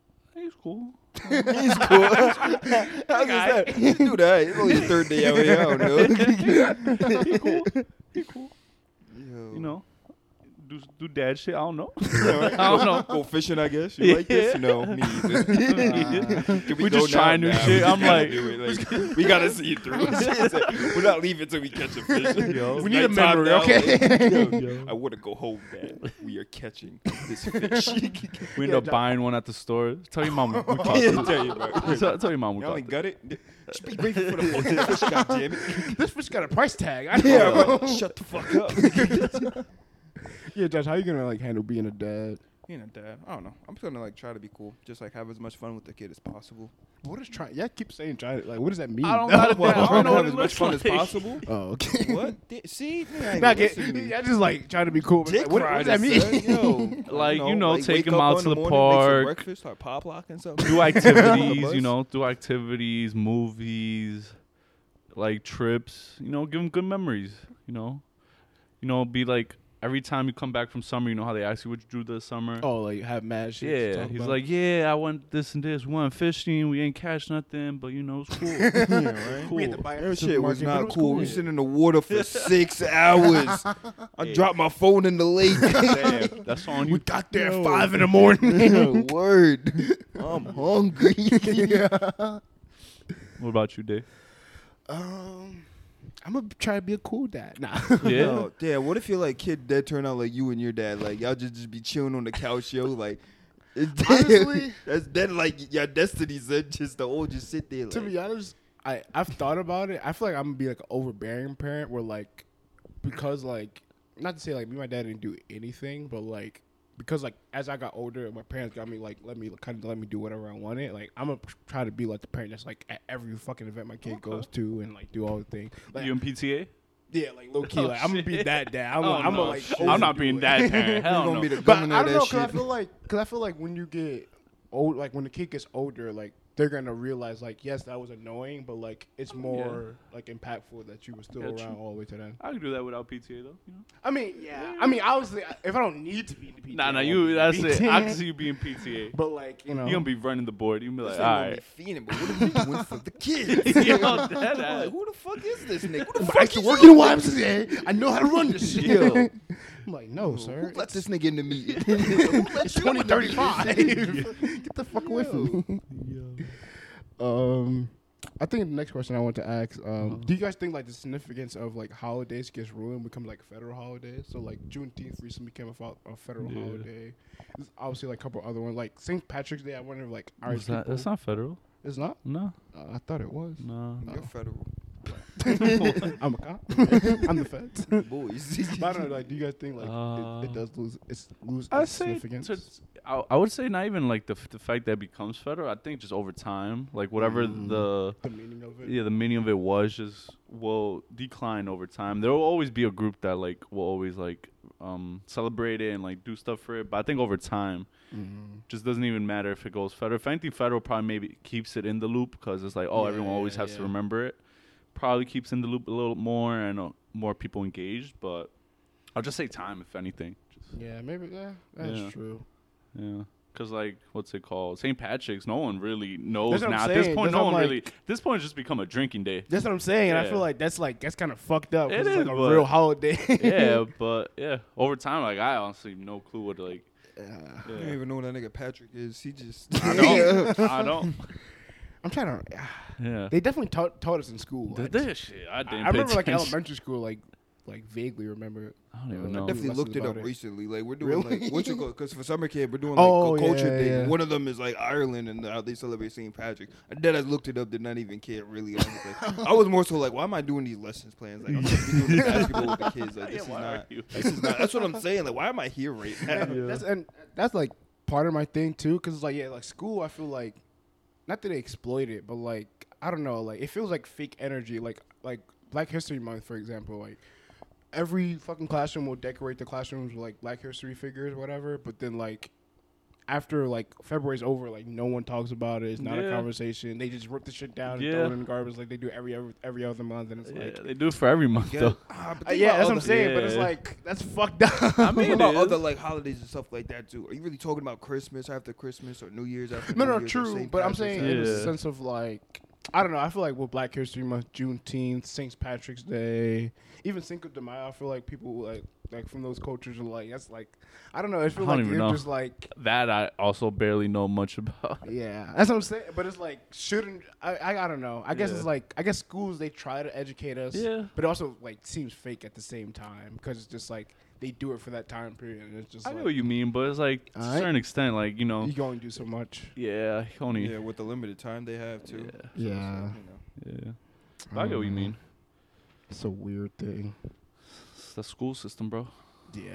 He's cool. He's cool. I was gonna say, do that. It's only his third day out here. I don't know. he cool. He cool. Yo. You know, do do dad shit. I don't know. I don't know. Go fishing, I guess. You like this? Yeah. No, me either. Can We just trying new shit. I'm like- Like, we gotta see it through. We're not leaving till we catch a fish. Yo. We need a memory, now. okay? Yo, I want to go home, Dad. We are catching this fish. We end up buying one at the store. Tell your mom we caught Yeah, this. tell you, bro. Tell, your mom we caught got it. Just be grateful for the fucking fish, goddammit. this fish got a price tag. I Yeah, know. bro. Shut the fuck up. Yeah, Josh, how you gonna like handle being a dad? Being a Dad. I don't know. I'm just gonna like try to be cool. Just like have as much fun with the kid as possible. What is trying? Yeah, I keep saying try. Like, what does that mean? I don't got it Well, down. I don't know what have as much fun like. as possible. Oh, okay. what? Di- See, Nigga, ain't Not listening to get, me. yeah, just like trying to be cool. Like, what, what does that mean? son. Yo, Like, you know, take wake him out to the morning, park. breakfast, start pop locking something. do activities, you know, do activities, movies, like trips, you know, give them good memories, you know. You know, be like every time you come back from summer, you know how they ask you what you do this summer. oh, like have mad shit. to yeah, talk he's about? like, yeah, I went this and this. We went fishing. We ain't catch nothing, but you know, it's cool. yeah, right? cool. We had to buy it That shit was not was cool. We sitting in the water for six hours. I Yeah. dropped my phone in the lake. Damn, that's on We you. got there Yo. at five in the morning. Word. I'm hungry. yeah. What about you, Dae? Um, I'm gonna try to be a cool dad. Nah. Yeah. Yo, damn, what if your like kid dad turn out like you and your dad? Like y'all just, just be chilling on the couch, yo. Like Honestly- that's then like your destiny said just to all just sit there. to be honest, I I've thought about it. I feel like I'm gonna be like an overbearing parent, where like because like not to say like me and my dad didn't do anything, but like because like as I got older, my parents got me like let me kind of let me do whatever I wanted. Like I'm gonna try to be like the parent that's like at every fucking event my kid goes to and like do all the things. Like you in PTA? yeah, like low key, Oh, like I'm gonna be that dad. I'm, Oh, gonna, I'm no, gonna like shit. I'm not being it. that parent. you Hell gonna no. be the But I don't know, that cause I feel like, cause I feel like when you get old, like when the kid gets older, like they're gonna realize, like, yes, that was annoying, but like it's more like impactful that you were still Yeah, around true. all the way to then. I can do that without PTA though. You know? I mean, yeah, I mean, obviously, if I don't need to be in the PTA, Nah, nah, you that's it. I can see you being PTA. But like, you know, You're gonna be running the board. You gonna be like, all gonna be fiending, but what are you doing for the kids? Like, who the fuck is this nigga? Who the I fuck used to is work in the YMCA. I know how to run this shit. Yo. I'm like, no, sir. Who let this nigga in the meeting? It's 2035. Get the fuck away from me. Um, I think the next question I want to ask: um, Do you guys think like the significance of like holidays gets ruined, become like federal holidays? So like Juneteenth recently became a, fo- a federal Yeah. holiday. There's obviously like a couple other ones, like St. Patrick's Day. I wonder if like Irish What's that? people. That's not federal. It's not. No, Uh, I thought it was. no. You're federal. I'm a cop. I'm the feds. Boys. but I don't know. Like, do you guys think like Uh, it, it does lose its lose I its say significance? to- I, I would say not even like the f- the fact that it becomes federal. I think just over time, like whatever Mm. the the meaning of it. yeah the meaning of it was just will decline over time. There will always be a group that like will always like um celebrate it and like do stuff for it. But I think over time, Mhm. just doesn't even matter if it goes federal. If anything, federal probably maybe keeps it in the loop because it's like oh everyone Yeah, always has to yeah. remember it. Probably keeps in the loop a little more and uh, more people engaged. But I'll just say time if anything. Just, Yeah, maybe. Yeah, that's Yeah. true. yeah. Cause like, what's it called? St. Patrick's. No one really knows That's what now. At this point, That's no one I'm really. This point, it's just become a drinking day. That's what I'm saying, and I feel like that's like that's kind of fucked up. It it's is, like a real holiday. yeah, but yeah, over time, like I honestly have no clue what like. Yeah. I don't even know what that nigga Patrick is. He just. I don't. I don't. I'm trying to. Yeah. They definitely taught taught us in school. Did like, this shit? I I, didn't. I pay remember like elementary school, like like vaguely remember. I don't Yeah, even uh, I know. definitely- Definitely looked it lessons up it. recently. Like we're doing Really? like what's it called? Because for summer camp we're doing like Oh, a culture yeah, thing. yeah. One of them is like Ireland and how they celebrate St. Patrick. I did I looked it up, did not even care really. I was more so like, why am I doing these lessons plans? Like I'm supposed to doing this basketball with the kids. Like yeah, is not. you? This is not. That's what I'm saying. Like why am I here right now? And that's and that's like part of my thing too, because like yeah, like school, I feel like not that they exploit it, but like I don't know, like it feels like fake energy. Like like Black History Month, for example, like every fucking classroom will decorate the classrooms with like Black History figures, whatever. But then like after like February's over, like no one talks about it. It's not a conversation. They just rip the shit down and throw it in the garbage like they do every every, every other month, and it's Yeah, like. they do it for every month Yeah, though. but Uh, yeah, that's what I'm other- saying, but it's like that's fucked up. I mean, Think about other like holidays and stuff like that too. Are you really talking about Christmas after Christmas or New Year's after No, New no, Year's true. But I'm saying Day? in the sense of like, I don't know. I feel like with Black History Month, Juneteenth, St. Patrick's Day, even Cinco de Mayo, I feel like people like like from those cultures are like that's like I don't know. I feel I like even they're know. just like That I also barely know much about. yeah, that's what I'm saying. But it's like shouldn't I? I, I don't know. I guess Yeah. it's like I guess schools they try to educate us, Yeah. but it also like seems fake at the same time because it's just like they do it for that time period, and it's just I like know what you mean, but it's like to a Alright. certain extent, like you know, you can only do so much. yeah, only Yeah, with the limited time they have too. Yeah. So it's like, Yeah. you know. yeah. But I get what you mm. mean. It's a weird thing. It's the school system, bro. Yeah.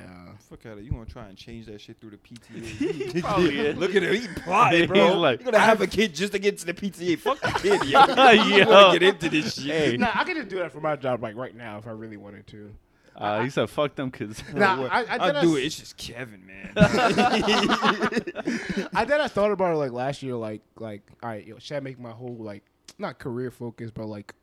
Fuck out of you gonna try and change that shit through the PTA? Probably is. Look at him, he plotting, bro. He's like- You're gonna have a kid just to get to the PTA. Fuck the kid, yo. you Yo. wanna get into this shit? Hey. Nah, I could just do that for my job like right now if I really wanted to. Uh, he said, "Fuck them kids." Nah, What? I, I, I'll do it. It's just Kevin, man. I then I thought about it like last year. Like, like, all right, yo, should I make my whole like not career focus, but like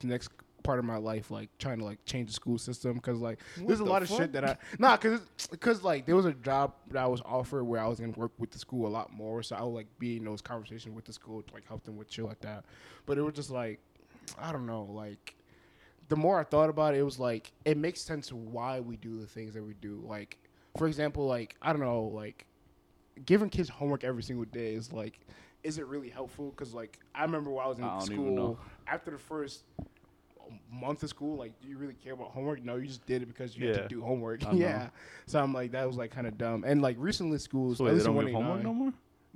the next part of my life, like trying to like change the school system because like there's a the lot of shit that I nah, cause because like there was a job that I was offered where I was gonna work with the school a lot more, so I would like be in those conversations with the school to like help them with shit like that. But it was just like I don't know, like. The more I thought about it, it was like it makes sense why we do the things that we do. Like, for example, like I don't know, like giving kids homework every single day is like, is it really helpful? Because like I remember when I was in I don't even school, know. after the first month of school, like, do you really care about homework? No, you just did it because you had to do homework. Yeah. So I'm like, that was like kind of dumb. And like recently, schools, So at wait, they least in don't give homework no more.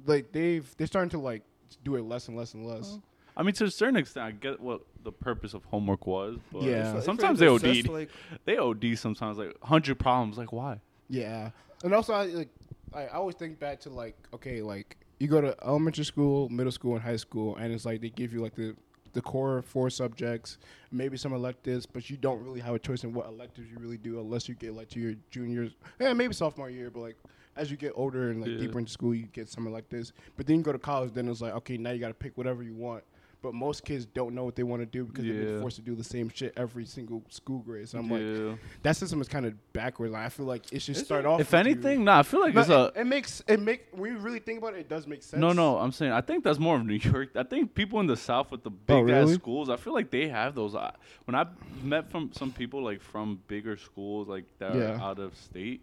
like they've they're starting to like do it less and less and less. Oh. I mean, to a certain extent, I get what the purpose of homework was, but Yeah. It's sometimes they OD. Like, They OD sometimes, like hundred problems. Like why? Yeah, and also I like I I always think back to like okay, like you go to elementary school, middle school, and high school, and it's like they give you like the the core four subjects, maybe some electives, but you don't really have a choice in what electives you really do unless you get like to your juniors, yeah, maybe sophomore year, but like as you get older and like Yeah. deeper into school, you get some electives. But then you go to college, then it's like okay, now you got to pick whatever you want. But most kids don't know what they want to do because they've been forced to do the same shit every single school grade. So I'm like, that system is kind of backwards. Like, I feel like it should Is start it? off. if with you- anything, nah, I feel like no, it's a. it, it makes it make when you really think about it, it does make sense. No, no, I'm saying I think that's more of New York. I think people in the South with the big Oh, really? ass schools, I feel like they have those. Uh, when I met from some people like from bigger schools like that Yeah. are out of state,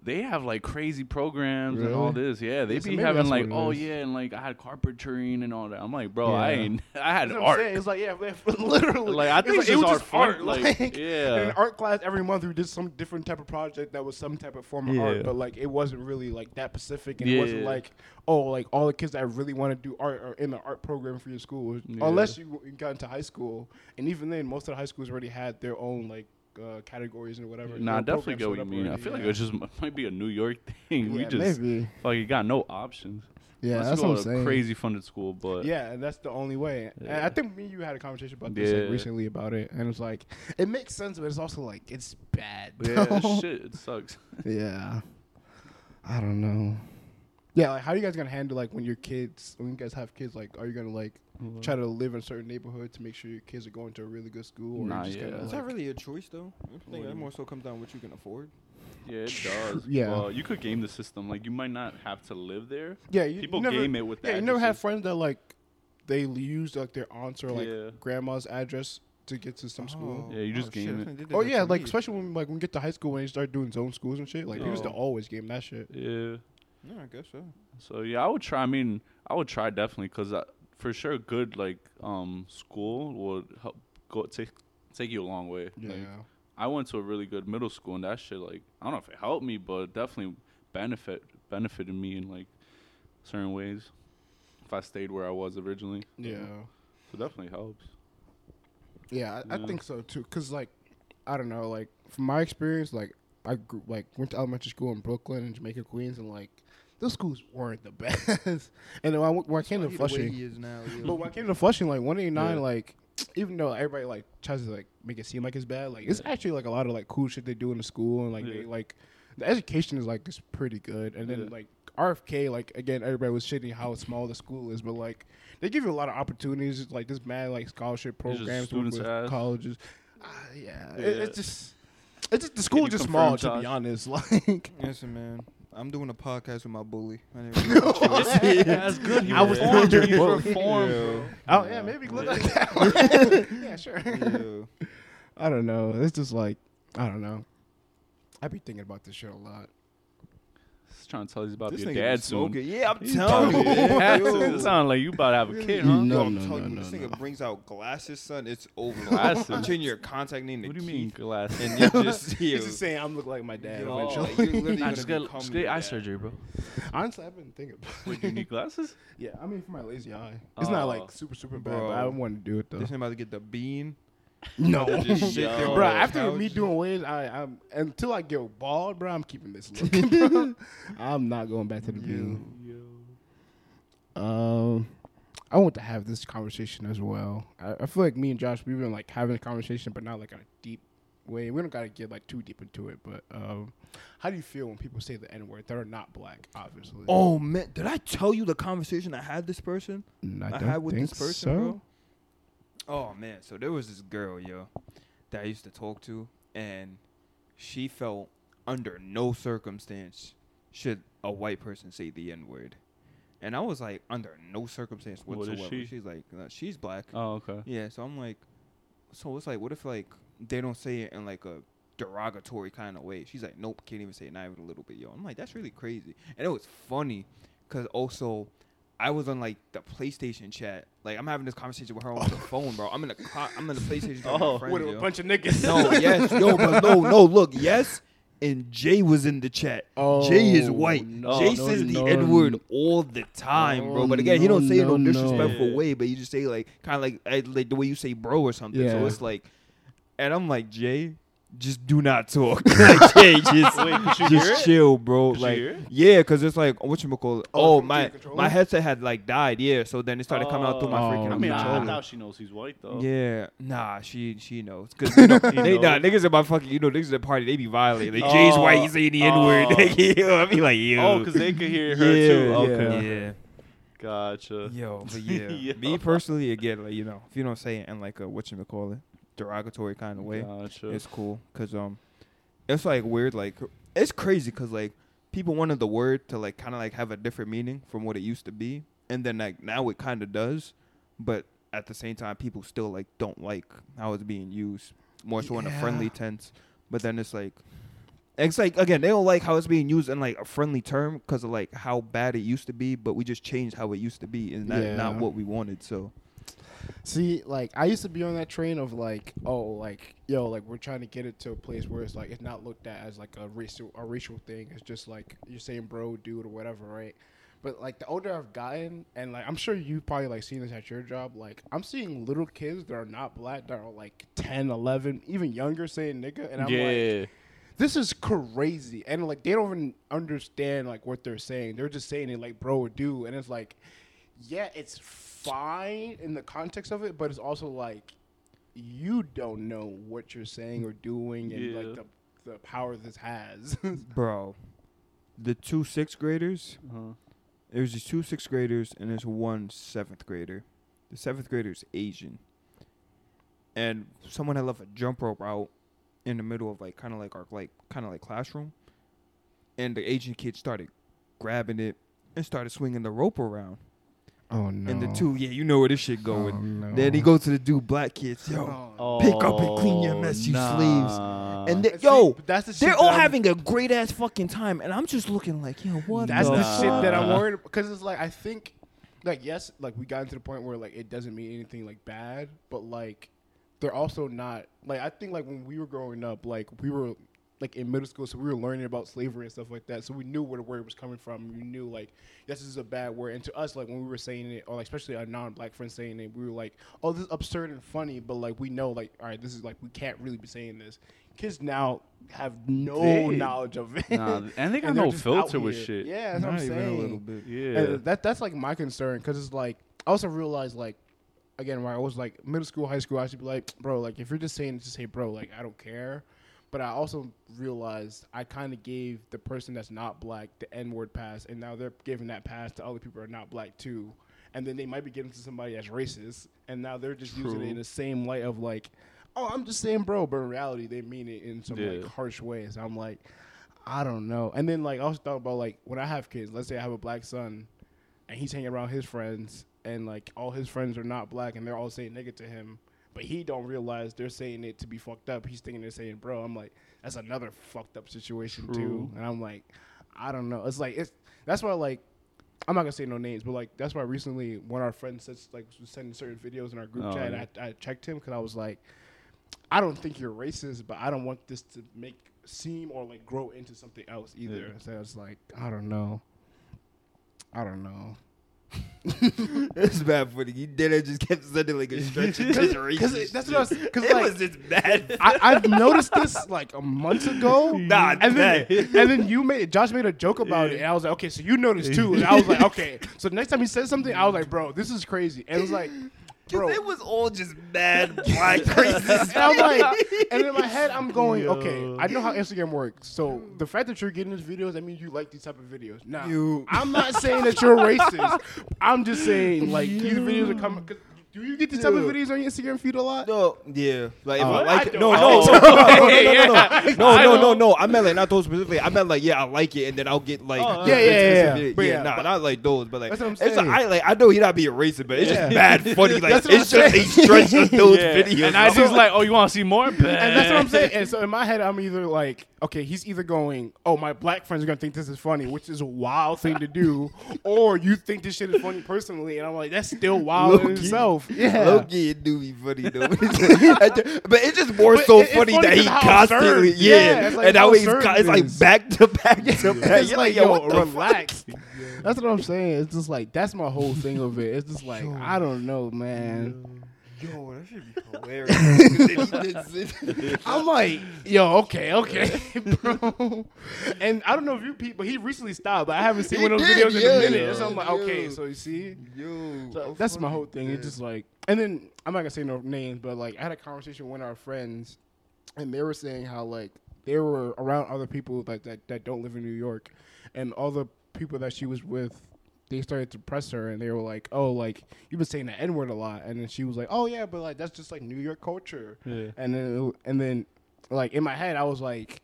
they have like crazy programs and all this. Yeah, they Yeah, be maybe having like, oh yeah, and like I had carpentering and all that. I'm like, bro, I ain't. I had art. It's like yeah, literally. Like, I It's think like, it's it was just art art. like, Like, yeah. in an art class every month we did some different type of project that was some type of form of Yeah. art, but like it wasn't really like that specific, and it wasn't like oh like all the kids that really want to do art are in the art program for your school, Yeah. unless you, you got into high school, and even then most of the high schools already had their own like. Uh, categories and whatever. Nah, I definitely get what you mean. I feel like it just might be a New York thing. we Yeah, just maybe. fuck, you got no options. Yeah, Unless that's what I'm a saying. Crazy funded school, but Yeah, that's the only way. And Yeah. I think me and you had a conversation about this like, recently about it, and it's like it makes sense, but it's also like it's bad. yeah, shit, it sucks. yeah. I don't know. Yeah, like how are you guys gonna handle like when your kids, when you guys have kids, like are you gonna like Mm-hmm. try to live in a certain neighborhood to make sure your kids are going to a really good school, or Nah, just yeah. gonna, is like, that really a choice though? I think that more so comes down to what you can afford. Yeah, it does. Yeah. Well, you could game the system. Like you might not have to live there. yeah, you, People you never, game it with Yeah, the you never have friends that like they use like their aunts or like Yeah. grandma's address to get to some school. Oh. Yeah, you just oh, shit, game I it. think they did Oh yeah, like me. especially when like when we get to high school when they start doing zone schools and shit. Like we used to Oh. always game that shit. Yeah. Yeah, I guess so. So yeah, I would try. I mean, I would try definitely because for sure, good like um school would help go take take you a long way. Yeah. Like, I went to a really good middle school, and that shit like I don't know if it helped me, but it definitely benefit benefited me in like certain ways. If I stayed where I was originally, Yeah. so it definitely helps. Yeah, I, I think so too. Cause like, I don't know, like from my experience, like I grew, like went to elementary school in Brooklyn and Jamaica, Queens, and like those schools weren't the best. and when I, when I came to He the way Flushing, is now, but when I came to Flushing, like 189, Yeah. like even though everybody like tries to like make it seem like it's bad, like it's actually like a lot of like cool shit they do in the school, and like they like the education is like just pretty good. And then Yeah. like RFK, like again, everybody was shitting how small the school is, but like they give you a lot of opportunities, like this mad like scholarship programs with ass. colleges. Uh, yeah, It, it's just it's just the school is just small to be honest. Like Listen, man. I'm doing a podcast with my bully. I didn't really have a. That's good. He I was reformed. your He bully. reformed, Yeah. bro. oh yeah, maybe look like that. yeah, sure. Yeah. I don't know. It's just like I don't know. I be thinking about this shit a lot. Just trying to tell you about This your nigga dad soon. smoking. Yeah, I'm He's telling you. It had to. yo. It sounded like you about to have a kid, huh? No, Yo, I'm no, no, you, no, this no. nigga brings out glasses, son. It's over. Glasses? I'm changing your contact name to What do you Keith, mean glasses? And you're just He's just saying I'm look like my dad yo, eventually. like, you're literally Nah, just get, just get eye surgery, bro. Honestly, I've been thinking. About Wait, do you need glasses? yeah, I mean for my lazy eye, it's not Oh. like super super bad. Bro. But I don't want to do it though. This nigga about to get the bean. No, Just sit there, Yo. bro. on the After me doing waves, I, I'm until I get bald, bro. I'm keeping this look. I'm not going back to the bean. Um, I want to have this conversation as well. I, I feel like me and Josh, we've been like having a conversation, but not like in a deep way. We don't gotta get like too deep into it. But um, how do you feel when people say the N word that are not black? Obviously. Oh man, did I tell you the conversation I had this person? I, I, had with this person, so. bro. Oh man, so there was this girl, yo, that I used to talk to, and she felt under no circumstance should a white person say the N word. And I was like, under no circumstance What is whatsoever. she? She's like, uh, she's black. Oh, okay. Yeah, so I'm like, so it's like, what if like they don't say it in like a derogatory kind of way? She's like, nope, can't even say it, not even a little bit, yo. I'm like, that's really crazy, and it was funny, cause also I was on like the PlayStation chat, like I'm having this conversation with her on the phone, bro. I'm in the clo- I'm in the PlayStation chat Oh. with my With a yo. bunch of niggas. No, yes, yo, but no, no, look, yes. And Jay was in the chat. Oh, Jay is Oh, white. no, Jay no, says no. the N word all the time, bro. But again, he don't no, say it in no no, no. disrespectful way, but you just say like kind of like eh, like the way you say bro or something. So it's like, and I'm like Jay, just do not talk. like Jay, just Wait, could she just it? chill, bro. Could like yeah, cause it's like what you call. Oh, Oh, my my headset had like died. Yeah, so then it started coming out through my Oh, freaking. I I mean, I, I controller. doubt she knows he's white though. Yeah, nah, she she knows because you know, He they nah, knows. niggas about fucking you know niggas at the party they be violent. Like Jay's Oh, white, you saying the N word. oh. I be like yo. Oh, because they could hear her yeah, too. yeah, Okay. yeah. Gotcha. Yo, but yeah, Yo. me personally, again, like you know, if you don't say it in like a what you call it, derogatory kind of way, Gotcha. it's cool. Cause um, it's like weird. Like it's crazy. Cause like people wanted the word to like kind of like have a different meaning from what it used to be, and then like now it kind of does, but at the same time, people still like don't like how it's being used more so in a friendly tense. But then it's like. It's like again, they don't like how it's being used in like a friendly term because of like how bad it used to be, but we just changed how it used to be, and that not what we wanted. So See, like I used to be on that train of like, oh, like yo, like we're trying to get it to a place where it's like it's not looked at as like a racial a racial thing. It's just like you're saying bro, dude, or whatever, right? But like the older I've gotten, and like I'm sure you probably like seen this at your job. Like I'm seeing little kids that are not black that are like 10, 11, even younger saying nigga, and I'm like, yeah. this is crazy and like they don't even understand like what they're saying they're just saying it like bro or dude and it's like yeah it's fine in the context of it but it's also like you don't know what you're saying or doing and Yeah. like the, the power this has bro, the two sixth graders, Uh-huh. there's these two sixth graders and there's one seventh grader. The seventh grader is Asian, and someone had left a jump rope out in the middle of like kind of like our like kind of like classroom, and the Asian kid started grabbing it and started swinging the rope around. Oh no And the two, yeah, you know where this shit going. Oh, no. Then he goes to the dude, black kids, yo, Oh. Pick up and clean your mess, you nah. and they, See, yo, but that's the shit they're all I'm- having a great ass fucking time, and I'm just looking like, yo, what? That's the the Nah. shit that I'm fuck? worried because it's like I think like yes, like we got to the point where like it doesn't mean anything like bad, but like they're also not like I think like when we were growing up, like we were like in middle school, so we were learning about slavery and stuff like that. So we knew where the word was coming from. We knew like this is a bad word. And to us, like when we were saying it, or like especially our non-black friends saying it, we were like, "Oh, this is absurd and funny," but like we know, like, all right, this is like we can't really be saying this. Kids now have no They- knowledge of it. Nah, and they got they're no filter with shit. Yeah, that's what I'm saying. a little bit. Yeah. And that that's like my concern because it's like I also realized like again when I was like middle school, high school, I should be like, bro, like if you're just saying just say bro, like I don't care. But I also realized I kind of gave the person that's not black the N word pass, and now they're giving that pass to other people who are not black too. And then they might be giving to somebody that's racist, and now they're just using it in the same light of like, oh, I'm just saying bro, but in reality they mean it in some like harsh ways. I'm like, I don't know. And then like I also thought about like when I have kids, let's say I have a black son and he's hanging around his friends and like all his friends are not black and they're all saying nigga to him, but he don't realize they're saying it to be fucked up. He's thinking they're saying bro. I'm like, that's another fucked up situation too. And I'm like, I don't know. It's like it's that's why like I'm not gonna say no names, but like that's why recently when our friend says like was sending certain videos in our group Oh, chat, yeah. I, I checked him because I was like, I don't think you're racist, but I don't want this to make seem or like grow into something else either. Yeah. So it's like I don't know. I don't know. It's bad funny. You You did it. Just kept sending like a stretch of Cause, that's what I was. Because It like, was just bad. I, I've noticed this like a month ago. Nah, and then bad. and then you made Josh made a joke about it, and I was like, okay, so you noticed too, and I was like, okay. So next time he said something, I was like, bro, this is crazy, and it was like, bro. it was all just mad black racist. And I'm like, and in my head, I'm going, Yo. okay, I know how Instagram works. So the fact that you're getting these videos, that means you like these type of videos. Now, You- I'm not saying that you're racist. I'm just saying, like, these videos are coming. 'Cause Do you get these type of videos on your Instagram feed a lot? No, yeah. Like if Oh. I like I it. No, no, no, no, no, no, no, no, I no, no, don't- no. I meant like not those specifically. I meant like yeah, I like it, and then I'll get like Oh, the- yeah, yeah, yeah, yeah. But yeah, nah, but- not like those, but like That's what I'm it's like. I like I know he not being racist, but it's Yeah. just bad funny. Like That's what it's I'm just a saying. stretch of those Yeah. videos. And I just like, oh, you want to see more? And that's what I'm saying. And so in my head, I'm either like, okay, he's either going, oh, my black friends are gonna think this is funny, which is a wild thing to do, or you think this shit is funny personally, and I'm like, that's still wild in Low-key. itself. Yeah. Low-key, it do be funny though, but it's just more But so it- funny, funny that he constantly, absurd- yeah, yeah, like and how how he's co- it's like back to back to back. It's You're like, yo, yo, what relax. That's what I'm saying. It's just like that's my whole thing of it. It's just like I don't know, man. Yo, that should be hilarious. I'm like, yo, okay, okay, bro. And I don't know if you people, he recently stopped, but I haven't seen He one of those did, videos in yeah, a minute. yeah, so I'm like, okay, so you see, Yo, So that's my whole thing. It's just like, and then I'm not gonna say no names, but like I had a conversation with one of our friends, and they were saying how like they were around other people that that, that don't live in New York, and all the people that she was with. They started to press her, and they were like, "Oh, like you've been saying the N word a lot," and then she was like, "Oh yeah, but like that's just like New York culture." Yeah. And then, and then, like in my head, I was like,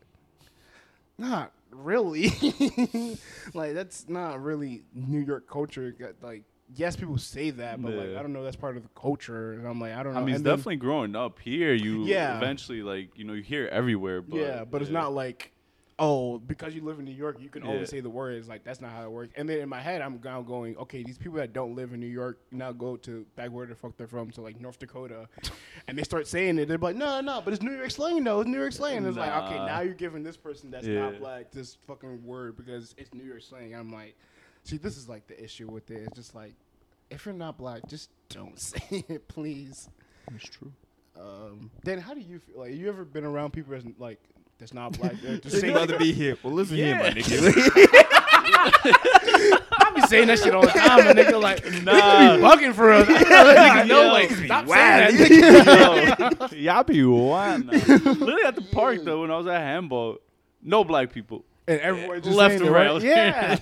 "Not really. like that's not really New York culture. Like, yes, people say that, but like I don't know. That's part of the culture." And I'm like, I don't know. I mean, it's then- definitely growing up here. You Yeah. eventually like you know you hear everywhere. But, yeah, but it's not like. Oh, because you live in New York, you can Yeah. always say the words. Like that's not how it works. And then in my head, I'm now going, okay, these people that don't live in New York now go to back where the fuck they're from, to like North Dakota, and they start saying it. They're like, no, no, but it's New York slang though. It's New York slang. And it's like, okay, now you're giving this person that's Yeah. not black this fucking word because it's New York slang. I'm like, see, this is like the issue with it. It's just like, if you're not black, just don't say it, please. That's true. Um, then how do you feel? Like, you ever been around people that's like that's not black? They're just You'd saying rather be here. Well, listen here, my nigga. I be saying that shit all the time, and nigga like, Nah. nah, bugging for us. niggas know, like, stop saying that. Y'all be wild. Literally at the park though, when I was at handball, no black people. And everyone just Left and it, right. Yeah.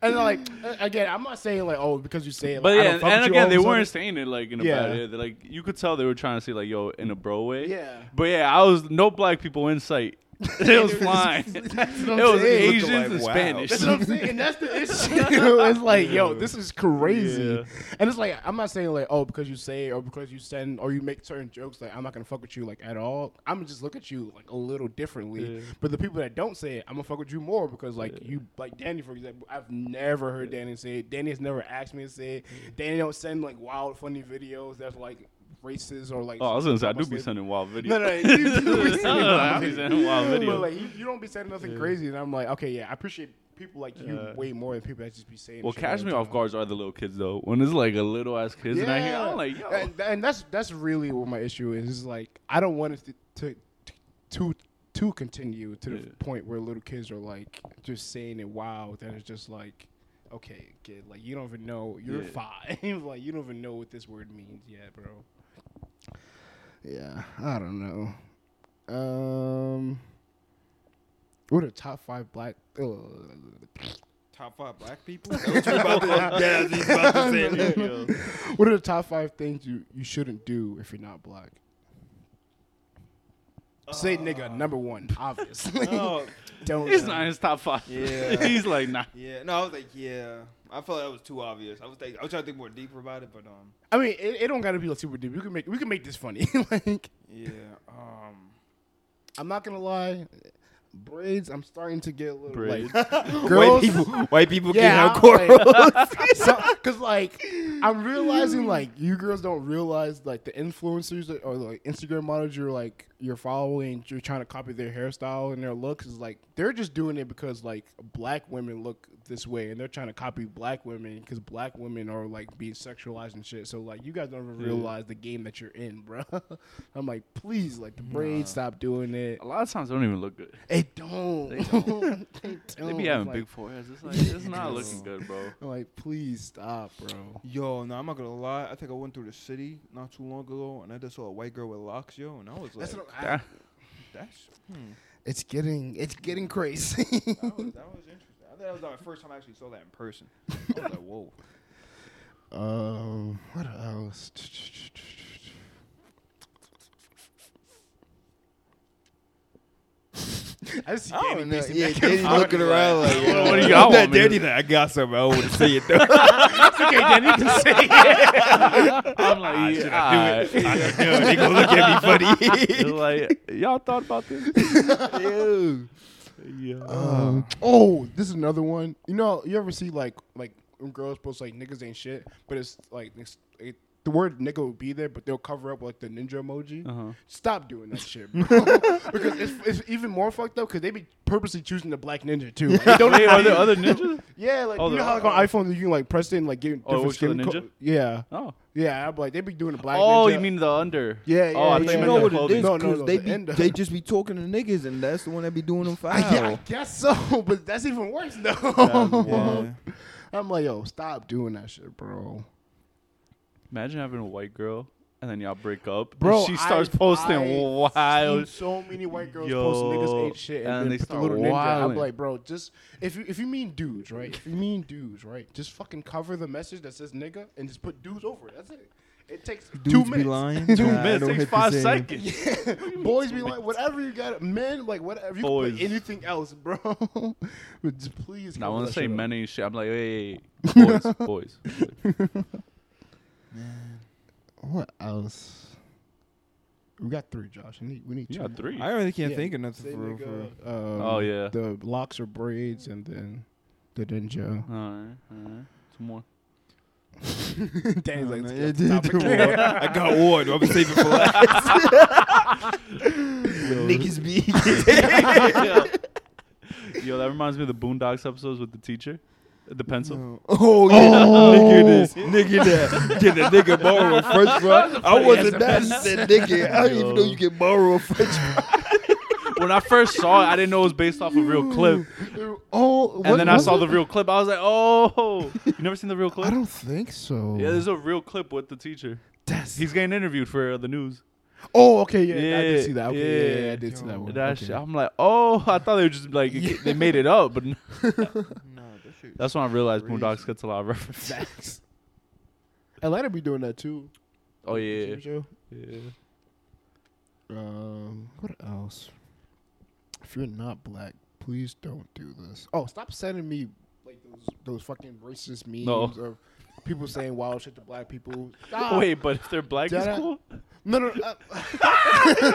and like uh, again, I'm not saying like, oh, because you say it. But like, I yeah, don't and, and again, they weren't saying it like in a Yeah. bad way. They're like you could tell they were trying to say like, yo, in a bro way. Yeah. But yeah, I was no black people in sight. it was flying. That's it what I'm was saying. Asians like, and wow. Spanish. That's what I'm saying. That's the issue. it's like, yo, this is crazy. Yeah. And it's like, I'm not saying like, oh, because you say or because you send or you make certain jokes, like I'm not gonna fuck with you like at all. I'm gonna just look at you like a little differently. Yeah. But the people that don't say it, I'm gonna fuck with you more because like you, like Danny for example, I've never heard Danny say it. Danny has never asked me to say it. Danny don't send like wild funny videos that's like racist or like. Oh, I was gonna say I do be sending wild videos. No, no, you, you do be sending wild be videos. sending But like, you, you don't be saying nothing Yeah. crazy, and I'm like, okay, yeah, I appreciate people like you Yeah. way more than people that just be saying. Well, shit catch me off time. guards are the little kids though. When it's like a little ass kids and I hear, I'm like, yo, and, and that's that's really what my issue is. Is like I don't want it to to to, to continue to the Yeah. point where little kids are like just saying it wild, and it's just like, okay, kid, like you don't even know you're Yeah. five, like you don't even know what this word means yet, bro. Yeah, I don't know. Um, what are top five black? Uh, Top five black people. What you about to, yeah, he's about to say. what are the top five things you, you shouldn't do if you're not black? Say nigga number one, obviously. Oh, Don't. it's not in his top five. Yeah. he's like, nah. yeah. No, I was like, yeah. I felt like that was too obvious. I was think, I was trying to think more deeper about it, but um, I mean, it, it don't gotta be like super deep. We can make we can make this funny. like, yeah. Um, I'm not gonna lie, braids. I'm starting to get a little Braids. like white people, white people Yeah, can have cornrows. like, so, cause like I'm realizing like you girls don't realize like the influencers or like Instagram models you're like you're following, you're trying to copy their hairstyle and their looks is like they're just doing it because like black women look this way and they're trying to copy black women because black women are like being sexualized and shit. So like you guys don't even Yeah. realize the game that you're in, bro. I'm like, please, like the braids, stop doing it. A lot of times they don't even look good. It don't. They They don't. don't. They be having Like, big foreheads. It's like it's not looking good, bro. I'm like, please stop, bro. Yo, no, I'm not gonna lie. I think I went through the city not too long ago, and I just saw a white girl with locks, yo, and I was like, That's what I, that's hmm. It's getting it's getting crazy. that, was, that was interesting. I think that was my first time I actually saw that in person. I was like, whoa. um, what else? I just see I Danny don't Yeah, back Danny's looking around like, What- yo, what do y'all I'm want me Danny that I got something. I don't want to say it though. It's okay, Danny, you can say it. I'm like, should yeah, I do it? alright. I know, they gonna look at me funny. Like y'all thought about this. Ew. Yeah. Um, oh, this is another one. You know, you ever see like like when girls post like niggas ain't shit, but it's like it's, it, the word nigga will be there, but they'll cover up with like the ninja emoji. Uh-huh. Stop doing that shit, bro. because it's, it's even more fucked up because they be purposely choosing the black ninja too. Like, don't Wait, are there other ninjas? Yeah, like Oh, you know how like on iPhone you can like press it and like get Oh, different which for the skin ninja? co- Yeah, Oh. yeah. I'm like they be doing the black. Oh, ninja. you mean the under? Yeah, Oh, I yeah, thought you You know the what it clothing. is? No, no, 'Cause no, they the be, end they just be talking to niggas, and that's the one that be doing them foul. Yeah, I guess so, but that's even worse though. Yeah. I'm like, yo, stop doing that shit, bro. Imagine having a white girl and then y'all break up. and Bro, she starts I've- posting I've wild. seen so many white girls Yo, post niggas ain't shit, and, and then they put the start little ninja. I'm like, bro, just if you if you mean dudes, right? If you mean dudes, right? Just fucking cover the message that says nigga and just put dudes over it. That's it. It takes two Dudes be minutes. lying. Two Nah, I minutes takes five same. seconds. Boys be like, whatever you got. Men like whatever. You can Boys. put anything else, bro. but just please. Now, cover when I that say shit up. men ain't shit, I'm like, hey, hey, boys, boys. What else? We got three, Josh. We need, we need You two got three. I really can't Yeah. think of nothing Say for real. For real. um, Oh, yeah. The locks or braids, and then the ninja. All right, all right. Two more. Danny's No, like, no, let's yeah, get off the do- do topic. I got one. I'm saving for last. When niggas be. Yo, that reminds me of the Boondocks episodes with the teacher, the pencil. Oh yeah, nigga this, nigga that, get a nigga borrow a French fry. I wasn't that said nigga. I didn't even know you can borrow a French fry. When I first saw it, I didn't know it was based off a real clip, oh, and then I saw the real clip. I was like, oh, you never seen the real clip? I don't think so. Yeah, there's a real clip with the teacher. That's He's getting interviewed for uh, the news. oh, okay, yeah, I did see that. Okay, yeah, yeah, yeah. I did see that one. That okay. shit, I'm like, oh, I thought they were just like Yeah. they made it up, but n- Nah, that shit. That's when I realized Crazy. Boondocks gets a lot of references. Atlanta be doing that too. Oh yeah, show. yeah. Um, what else? If you're not black, please don't do this. Oh, stop sending me like those those fucking racist memes No. of people saying wild shit to black people. Stop. Wait, but if they're black, it's cool. No, no. no. Uh,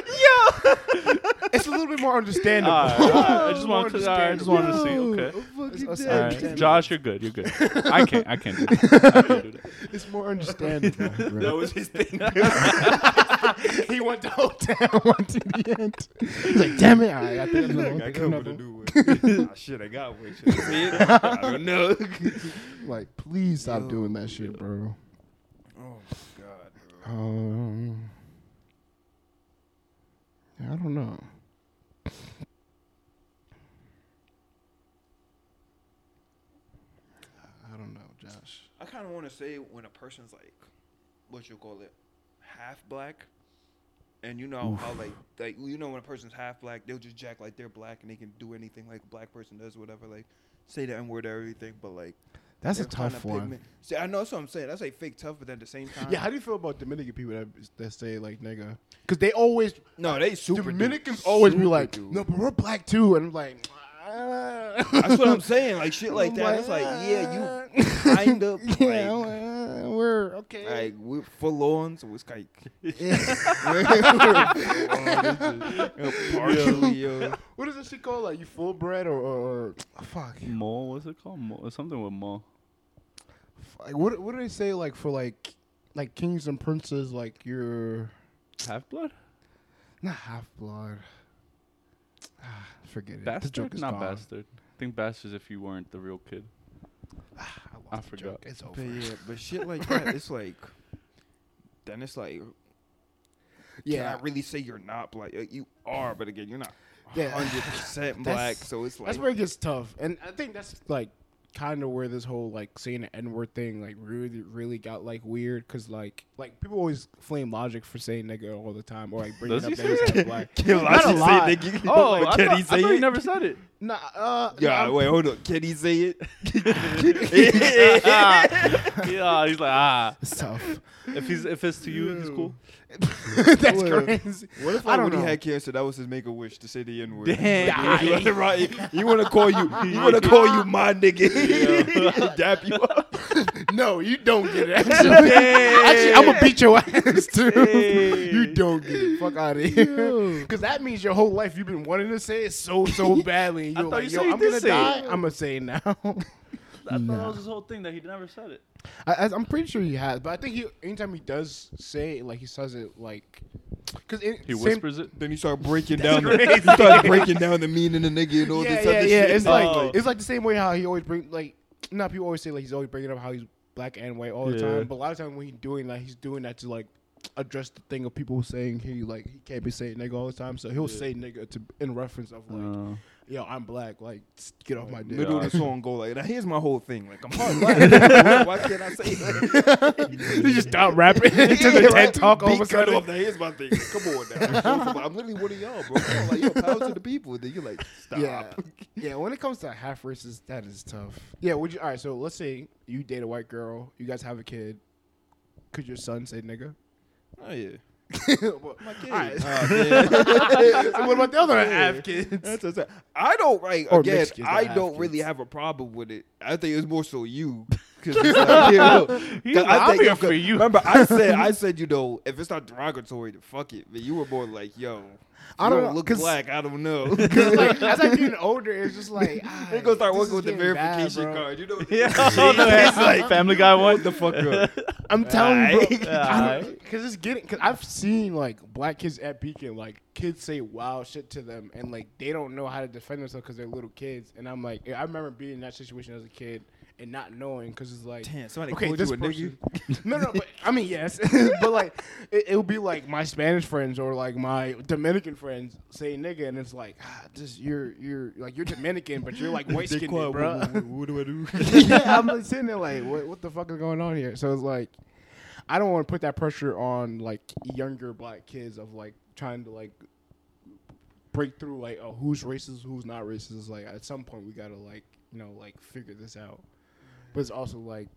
it's a little bit more understandable. All right, all right. I just More wanted to. All right, I just wanted to see. Okay. It's- it's All right. understandable. Josh, you're good. You're good. I can't. I can't do that. I can't do that. It's more understandable. That was his thing. he went the whole down to the end. He's like, damn it. All right, I think another one. I Pick come another with a one. new one. ah, shit, I got one. Should I see it? I don't know. Like, please stop Yo. doing that shit, bro. Oh my god, bro. Um, I don't know. I don't know, Josh. I kind of want to say when a person's like, what you call it, half black, and you know how like like you know when a person's half black, they'll just jack like they're black and they can do anything like a black person does, whatever. Like say the n word or everything, but like That's a they're kinda tough one. pigment- See, I know that's what I'm saying. That's like fake tough, but at the same time, Yeah, how do you feel about Dominican people that, that say like nigga? Because they always no, they super Dominicans dude. always be like, dude. no, but we're black too, and I'm like, ah. That's what I'm saying. Like shit like I'm that. It's like, yeah, ah. you kind of like, yeah, we're okay. like we're full on, so it's like partially, yo. what is this shit called? Like you full bred or, or, or fuck? Mo, what's it called? Mo, it's something with Mo. Like, what what do they say like for like like kings and princes? Like you're Half blood? not half blood. Ah, forget it. The Bastard? joke is Not gone. bastard. I think bastard is if you weren't the real kid. I, I lost the forgot. joke. It's over. But yeah, but shit like that, it's like, then it's like, yeah, can I really say you're not black? Like, You are, but again, you're not Yeah. hundred percent black. So it's like, that's where it gets tough, and I think that's like kind of where this whole like saying the n word thing like really really got like weird because like like people always flame Logic for saying nigga all the time or like bringing Does up he that he's say half black. Kill Not a say lot. nigga. Oh, Like, I can thought, he I say thought he never said it. Nah, uh, Yeah, I'm- wait, hold on. Can he say it? yeah, he's like ah. It's tough. If he's if it's to you, he's cool. that's What? crazy. What if I don't when he had cancer, that was his make a wish to say the N word? Damn. You want to right? You want to call you? He want to call you my nigga? Dap you up? No, you don't get it. Actually, actually I'm gonna beat your ass too. Hey. You don't get it. Fuck out of here. Because that means your whole life you've been wanting to say it so so badly. And I you're thought like, you yo, said you I'm gonna say die. it. I'm gonna say it now. I thought that was his whole thing that he never said it. I, I- I'm pretty sure he has, but I think he anytime he does say it, like he says it like because He whispers it. Then you start breaking down. The, you start breaking down the meaning of nigga and all Yeah, this yeah, other yeah. shit. It's like Oh. it's like the same way how he always bring like not people always say like he's always bringing up how he's black and white all the Yeah. time, but a lot of times when he's doing that, he's doing that to like address the thing of people saying he like he can't be saying nigga all the time, so he'll Yeah. say nigga to in reference of like Uh, yo I'm black, like get off my dick. middle of the song go like, now here's my whole thing. Like I'm hard black. Why can't I say that? he just stop rapping to the Yeah, TED talk all of a cut sudden. off. Now here's my thing. Come on now. I'm literally one of y'all, bro. Come on, like yo, power to the people. Then you're like, stop. Yeah, yeah. When it comes to half races, that is tough. Yeah. Would you? All right. So let's say you date a white girl. You guys have a kid. Could your son say nigga? Oh yeah. Well, My kid. all right. Ah, so what about the other Yeah. half kids? That's what I'm saying. I don't like Or again. kids, I don't really kids. have a problem with it. I think it's more so you. Cause it's like, you know, 'cause He's like, I "I'm think here for you." Remember, I said, I said, you know, if it's not derogatory, then fuck it. But you were more like, yo, I I don't don't know, look 'cause- black. I don't know. Because like as I'm getting older, it's just like ah, They gonna start this working is with the getting bad, verification bro. card. You know, yeah, it's like Family Guy one. the fuck up. I'm telling you, Aight. bro. Aight. Because it's getting. Because I've seen like black kids at Beacon, like kids say wild shit to them, and like they don't know how to defend themselves because they're little kids. And I'm like, I remember being in that situation as a kid and not knowing because it's like. Damn, somebody Okay, called this you a person. nigga. no, no, but I mean, yes, but like it, it'll be like my Spanish friends or like my Dominican friends say nigga, and it's like, ah, just you're you're like you're Dominican, but you're like white skinned, bro. What, what, what do I do? yeah, I'm like sitting there like, what, what the fuck is going on here? So it's like, I don't want to put that pressure on like younger black kids of like trying to like break through like, oh, who's racist, who's not racist. Like at some point we gotta like, you know, like figure this out. But it's also like,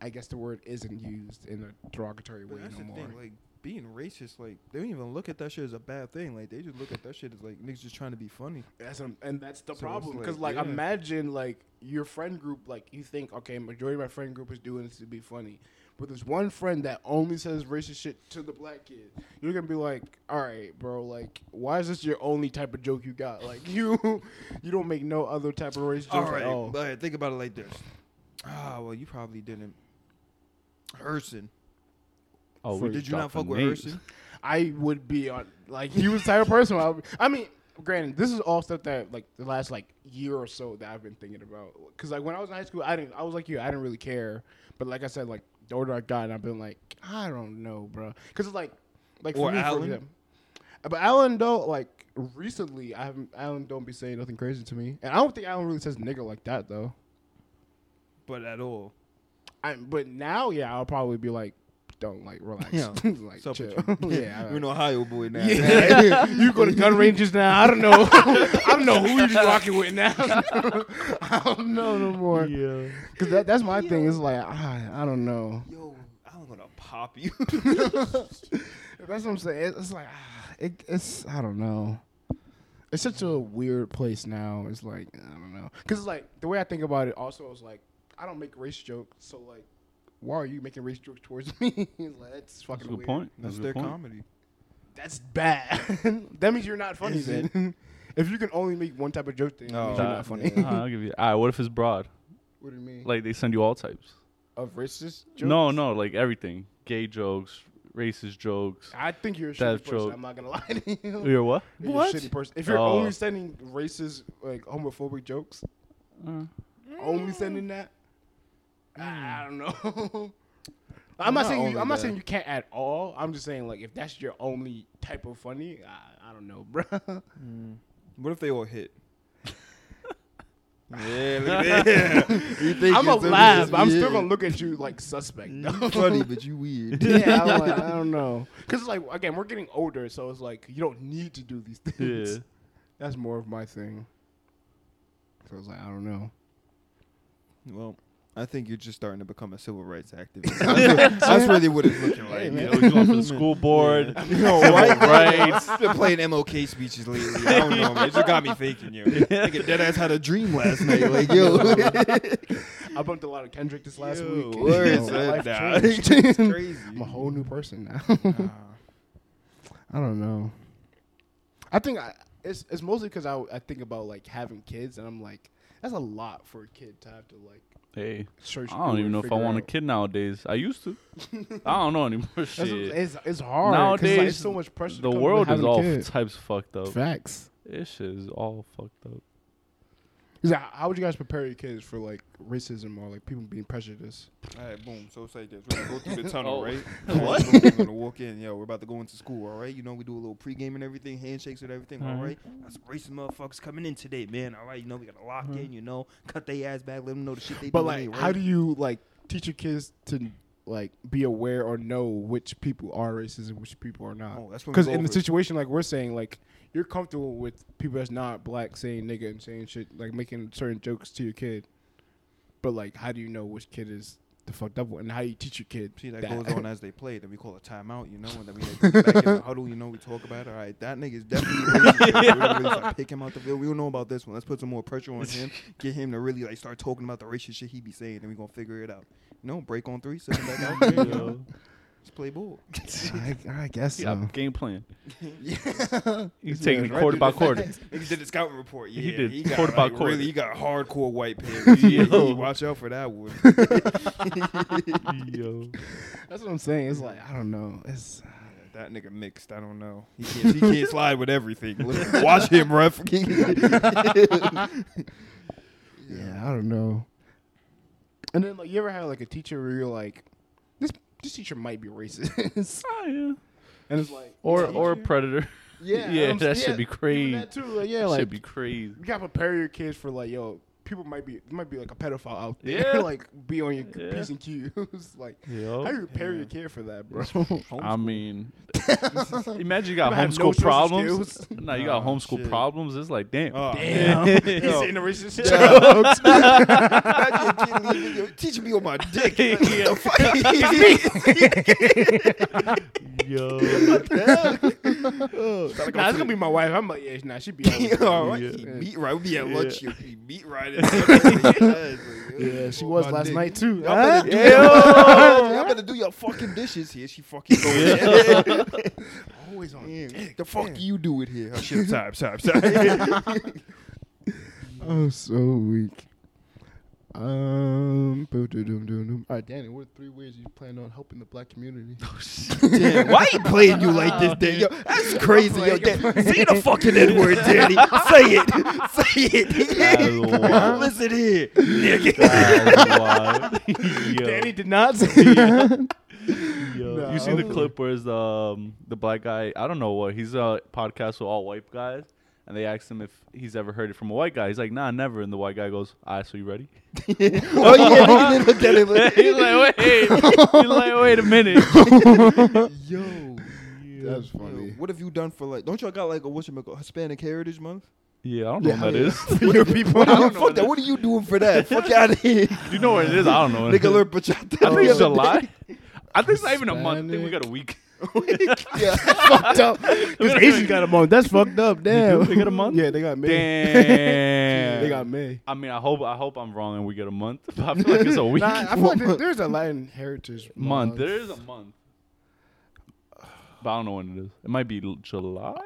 I guess the word isn't used in a derogatory way that's no the more. thing, like being racist, like they don't even look at that shit as a bad thing. Like they just look at that shit as like niggas just trying to be funny. That's um, and that's the So problem because like, like, yeah. imagine like your friend group like you think okay majority of my friend group is doing this to be funny, but there's one friend that only says racist shit to the black kid. You're gonna be like, all right, bro, like, why is this your only type of joke you got? Like, you, you don't make no other type of racist jokes All at right, all. but think about it like this. Ah, well, you probably didn't. Herson. Oh, For- Did you not fuck with names. Herson? I would be on like he was the type of person. I, would, I mean, granted, this is all stuff that like the last like year or so that I've been thinking about. Because like when I was in high school, I didn't. I was like you. I didn't really care. But like I said, like the older I got, and I've been like, I don't know, bro. Because it's like, like for Or me, for Alan? example- but Alan though, like recently, I haven't. Alan don't be saying nothing crazy to me, and I don't think Alan really says nigga like that though. But at all. I but now, yeah, I'll probably be like, don't like relax, Yeah. like What's up chill. you? yeah, You're an Ohio boy now. Yeah, you go to gun ranges now. I don't know. I don't know who you're rocking with now. I don't know no more. Yeah. Cause that, that's my thing. It's like I, I don't know. Yo, I'm gonna pop you. That's what I'm saying. It's, like ah, it, it's I don't know. It's such a weird place now. It's like I don't know. Cause it's like the way I think about it. Also, is like I don't make race jokes. So like, why are you making race jokes towards me? like that's That's fucking a good weird. point. That's a their point. comedy. That's bad. that means you're not funny Is it? then. if you can only make one type of joke, then that Oh, means you're Uh, not funny. uh, I'll give you. All right, what if it's broad? what do you mean? Like they send you all types. of racist jokes? No, no, like everything. Gay jokes, racist jokes. I think you're a shitty Death person. joke. I'm not gonna lie to you. You're what? You're a What? shitty person. If you're Oh. only sending racist, like homophobic jokes, Uh, only sending that, I I don't know. I'm Well, not not saying you, I'm not saying you can't at all. I'm just saying like if that's your only type of funny, I, I don't know, bro. Mm. What if they all hit? yeah, look at that. think I'm a it's- laugh. but I'm still gonna look at you like suspect. Mm, you funny, but you weird. yeah, I'm like, I don't know. Because like again, we're getting older, so it's like you don't need to do these things. yeah. That's more of my thing. So it's like I don't know. Well, I think you're just starting to become a civil rights activist. That's, that's really what it's looking like. Hey, You know, he's going for the school board. You know, Civil right? rights. I've been playing MLK speeches lately. I don't know, man. It just got me thinking, yo. Nigga, dead ass had a dream last night. Like, yo. I bumped a lot of Kendrick this last Yo, week. word, You know, my son. life Nah, it's crazy. I'm a whole new person now. Nah. I don't know. I think I, it's it's mostly because I I think about like having kids, and I'm like, that's a lot for a kid to have to like Hey, search. I don't even know if I want a out. kid nowadays. I used to. I don't know anymore. Shit. it's it's hard. like, Nowadays, it's so much pressure. to The world is all types fucked up. facts. This shit is all fucked up. Is that- How would you guys prepare your kids for like racism or like people being prejudiced? All right, boom. So it's like this. We're gonna go through the tunnel, Oh. right? What? We're gonna walk in. Yo, we're about to go into school, all right? You know, we do a little pregame and everything, handshakes and everything, all Alright. right? Got some racist motherfuckers coming in today, man. All right, you know, we gotta lock Mhm. in, you know, cut their ass back, let them know the shit they But doing like, ain't how do you like teach your kids to like be aware or know which people are racist and which people are not? Oh, that's when we Because go in the situation like we're saying, like you're comfortable with people that's not black saying nigga and saying shit, like making certain jokes to your kid. But like, how do you know which kid is the fucked up one, and how you teach your kid? See, that, that? goes on as they play. Then we call a timeout, you know, and then we like, back in the huddle, you know, we talk about it. All right, that nigga's definitely racist. Really start pick him out the field. We don't know about this one. Let's put some more pressure on him. Get him to really like start talking about the racist shit he be saying, and we gonna figure it out. You know, break on three, send him back out there. You know, let's play ball. I, I guess Yeah, so. game plan. Yeah. He's This taking man's it quarter by quarter. Niggas did the scouting report. Yeah, He did got, quarter by quarter. Really, he got hardcore white pants. Yeah, Yo. watch out for that one. Yo. That's what I'm saying. It's like I don't know. It's That nigga mixed. I don't know. He can't, he can't slide with everything. Look, Watch him, ref. yeah, I don't know. And then like, you ever had like a teacher where you're like, this this teacher might be racist, Oh yeah. and it's like, Or teacher? or a predator. yeah, yeah, I'm- that yeah, should be crazy. That too, like, yeah, That like should be crazy. you gotta prepare your kids for like, yo, people might be there might be like a pedophile out there, Yeah. like be on your Yeah. p's and q's. like, Yo. how do you prepare Yeah. your kid for that, bro? I mean, imagine you got You have no homeschool problems. skills. Nah, you got Oh, homeschool shit. problems. It's like, damn. Oh, Damn, man. he's Yo, saying the racist jokes. Imagine a kid leaving, yo, teaching me on my dick. Yo. Nah, it's gonna be my wife. I'm like, yeah, nah, she be always All right, Yeah. he meat right. We be at Yeah. lunch. You he meat right. Yeah, she was last night too. Y'all better, ah, do Yo. y'all better do your fucking dishes here. She fucking go yeah. Always on. The fuck you do it here? Oh, shit, sorry, sorry, sorry. Oh, so weak. Um, boom, doom, doom, doom, doom. all right, Danny. What are three ways you plan on helping the black community? Damn, why he playing you like this, Dan? Yo, that's crazy. Yo, Dan, say the fucking N word, Danny. Say it. Say it. Listen here, nigga. Yo. Danny did not say that. Yo. Nah, you see the clip where the um, the black guy? I don't know what he's a podcast with all white guys, and they asked him if he's ever heard it from a white guy. He's like, Nah, never. And the white guy goes, "Ah, so you ready?" oh yeah, nigga did look at it. Like, he's like, "Wait, he's like, wait a minute." yo. That's Yo, funny. what have you done for like? Don't y'all got like a what's your, Hispanic Heritage Month? Yeah, I don't know what that is. For your people. What I are you, don't know fuck that. What are you doing for that? fuck out of here, you know what it is? I don't know. What it nigga. is. Learn bachata. I think it's the other July. I think it's not even a month. I think we got a week. Day. yeah. fucked up. Because Asians got a month. That's fucked up. Damn. They got a month? Yeah, they got May. Damn. They got May. I mean, I hope I hope I'm wrong and we get a month. But I feel like it's a week. Nah, I feel like there- there's a Latin heritage month. There is a month. But I don't know when it is. It might be July.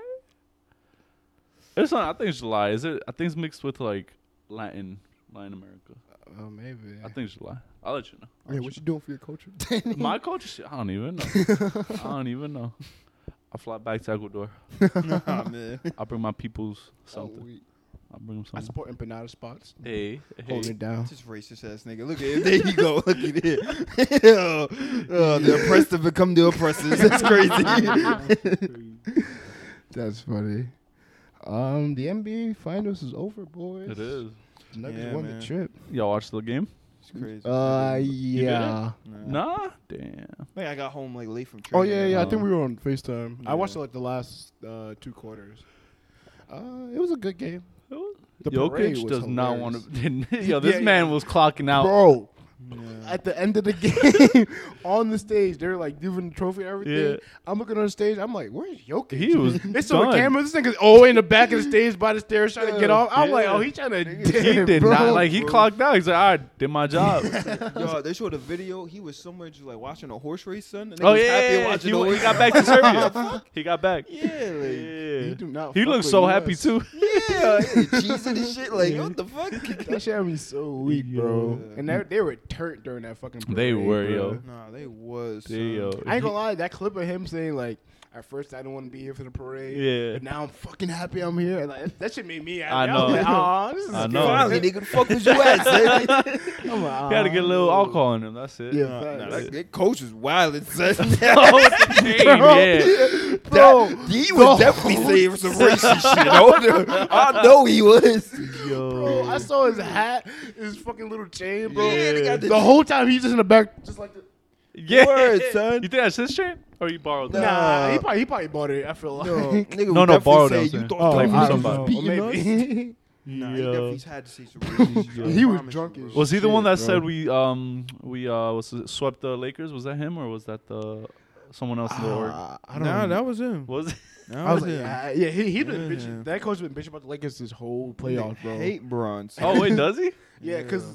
It's not. I think it's July. Is it? I think it's mixed with like Latin, Latin America. Oh, maybe. I think it's July. I'll let you know. I'll Hey, let what you doing for your culture? My culture shit. I don't even know. I don't even know. I'll fly back to Ecuador. Nah, man. I'll bring my peoples Oh, something. we- I'll bring them something. I support empanada spots. Hey, Holding hey. it down. Just racist ass nigga. Look at it. There you go. Look at it. Yo. Oh, the oppressed have become the oppressors. That's crazy. That's funny. Um, the NBA Finals is over, boys. It is. The Nuggets Yeah, won man. the trip. Y'all watch the game? It's crazy. Uh, yeah. Nah. Nah. Damn. Like I got home like late from Oh training. yeah, yeah. I think Uh, we were on Facetime. I watched yeah. like the last uh, two quarters. Uh, it was a good game. The Jokic parade was does not want to. Yo, this Yeah, man yeah. was clocking out. Bro, Yeah. at the end of the game, on the stage, they're like giving the trophy and everything. Yeah. I'm looking on the stage. I'm like, "Where's Jokic?" He was It's on the done. camera. This nigga's oh in the back of the stage by the stairs trying to get off. I'm like, "Oh, he trying to." He did bro. not like he bro. clocked out. He's like, all right, did my job. Yo, they showed a video. He was somewhere just like watching a horse race, son. And oh was yeah, happy yeah, yeah. watching He, the he got back to Serbia. he got back. Yeah, like, He Yeah. do not. He looks with so US. happy too. yeah, cheese and shit. Like, what the fuck? That shit had me so weak, bro. Yeah. And they, they were turned during that fucking. Parade, They were, bro. yo. Nah, they was. They, yo. I ain't gonna lie, that clip of him saying like, "At first I didn't want to be here for the parade, Yeah. but now I'm fucking happy I'm here." Like, that shit made me happy. I was know. like, "Aw, this is I good." know. Finally, nigga, the fuck was you at, son? I'm like, He had to get a little alcohol in him. That's it. Yeah, Nah, facts. nah, that, that coach was wild, son. Oh, with the yeah. Bro. That- he the was definitely whole saying some racist shit. I know- I know he was. Yo. Bro, I saw his hat, his fucking little chain, bro. Yeah, they the- the whole time he's just in the back, just like. The, yeah. Word, son. You think that's his chain? Or you borrowed that? nah, Nah. he probably he probably bought it. I feel like. No, nigga No, no, no, no, borrowed say it, you thought Oh, like from somebody. beating maybe. Nah, he definitely had to say some racist shit. He was drunk as. Was he the one that bro. said we um we uh was swept the Lakers? Was that him or was that the someone else in the org? Ah, I don't Nah, know. that was him. Was it? That I was like, him. yeah, yeah, he he been Yeah. bitching. That coach been bitching about the Lakers this whole playoff, bro. Hate Bron. son. Oh wait, does he? Yeah, because Yeah.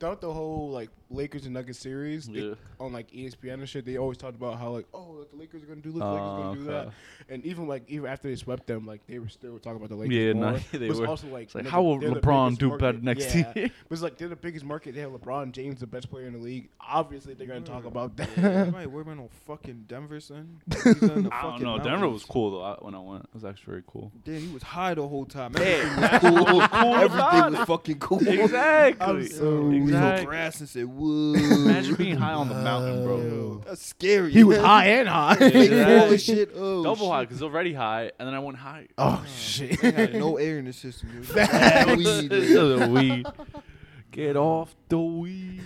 throughout the whole like Lakers and Nuggets series, they- Yeah. on like ESPN and shit, they always talked about how like, oh, like, the Lakers are gonna do this, the Lakers gonna oh, do Oh, that, and even like even after they swept them, like they were still talking about the Lakers. Yeah, more. nah, they But it's were. also like, It's like nigga, how will LeBron do market. better next yeah. year? But it's like they're the biggest market. They have LeBron James, the best player in the league. Obviously, they're gonna talk about that. Yeah, Right, where about no fucking Denver, son? He's I don't fucking know. Denver was cool though. I, when I went, it was actually very cool. Dude, he was high the whole time. Hey, Everything was cool. cool Everything was fucking cool. Exactly. I'm so We weak. was on exactly. grass and said, "Whoa." Imagine being high on the mountain, bro. That's scary. he was high and high. Big Yeah. fall shit. Oh, Double shit. high because already high, and then I went high. oh shit. They had no air in the system. Dude. Facts. Bad weed. the weed. Get off the weed.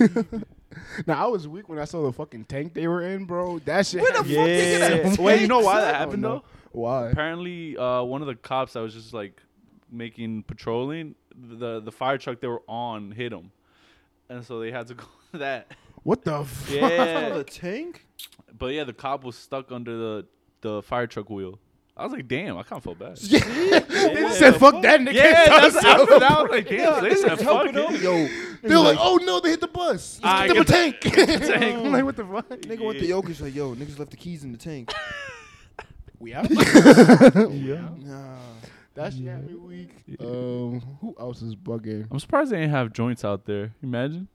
Now I was weak when I saw the fucking tank they were in, bro. That shit. Where the fuck they get a Yeah. Wait, you know why I that don't happened know. though? Why? Apparently, uh, one of the cops that was just like making patrolling, the the fire truck they were on hit him, and so they had to go to that. What the? F- Yeah, the tank? but yeah, the cop was stuck under the the fire truck wheel. I was like, damn, I kind of felt bad. Yeah. they just said fuck that nigga. they Yeah, that's stop after him. that. I was like, damn. They said fuck it. Yo, They're like, oh no, they hit the bus. Ah, I Let's get get them a tank. tank. I'm like, what the fuck? nigga went to Jokic like, yo, niggas left the keys in the tank. We out. Yeah. Nah. That shit had me weak. Um, who else is bugging? I'm surprised they didn't have joints out there. Imagine.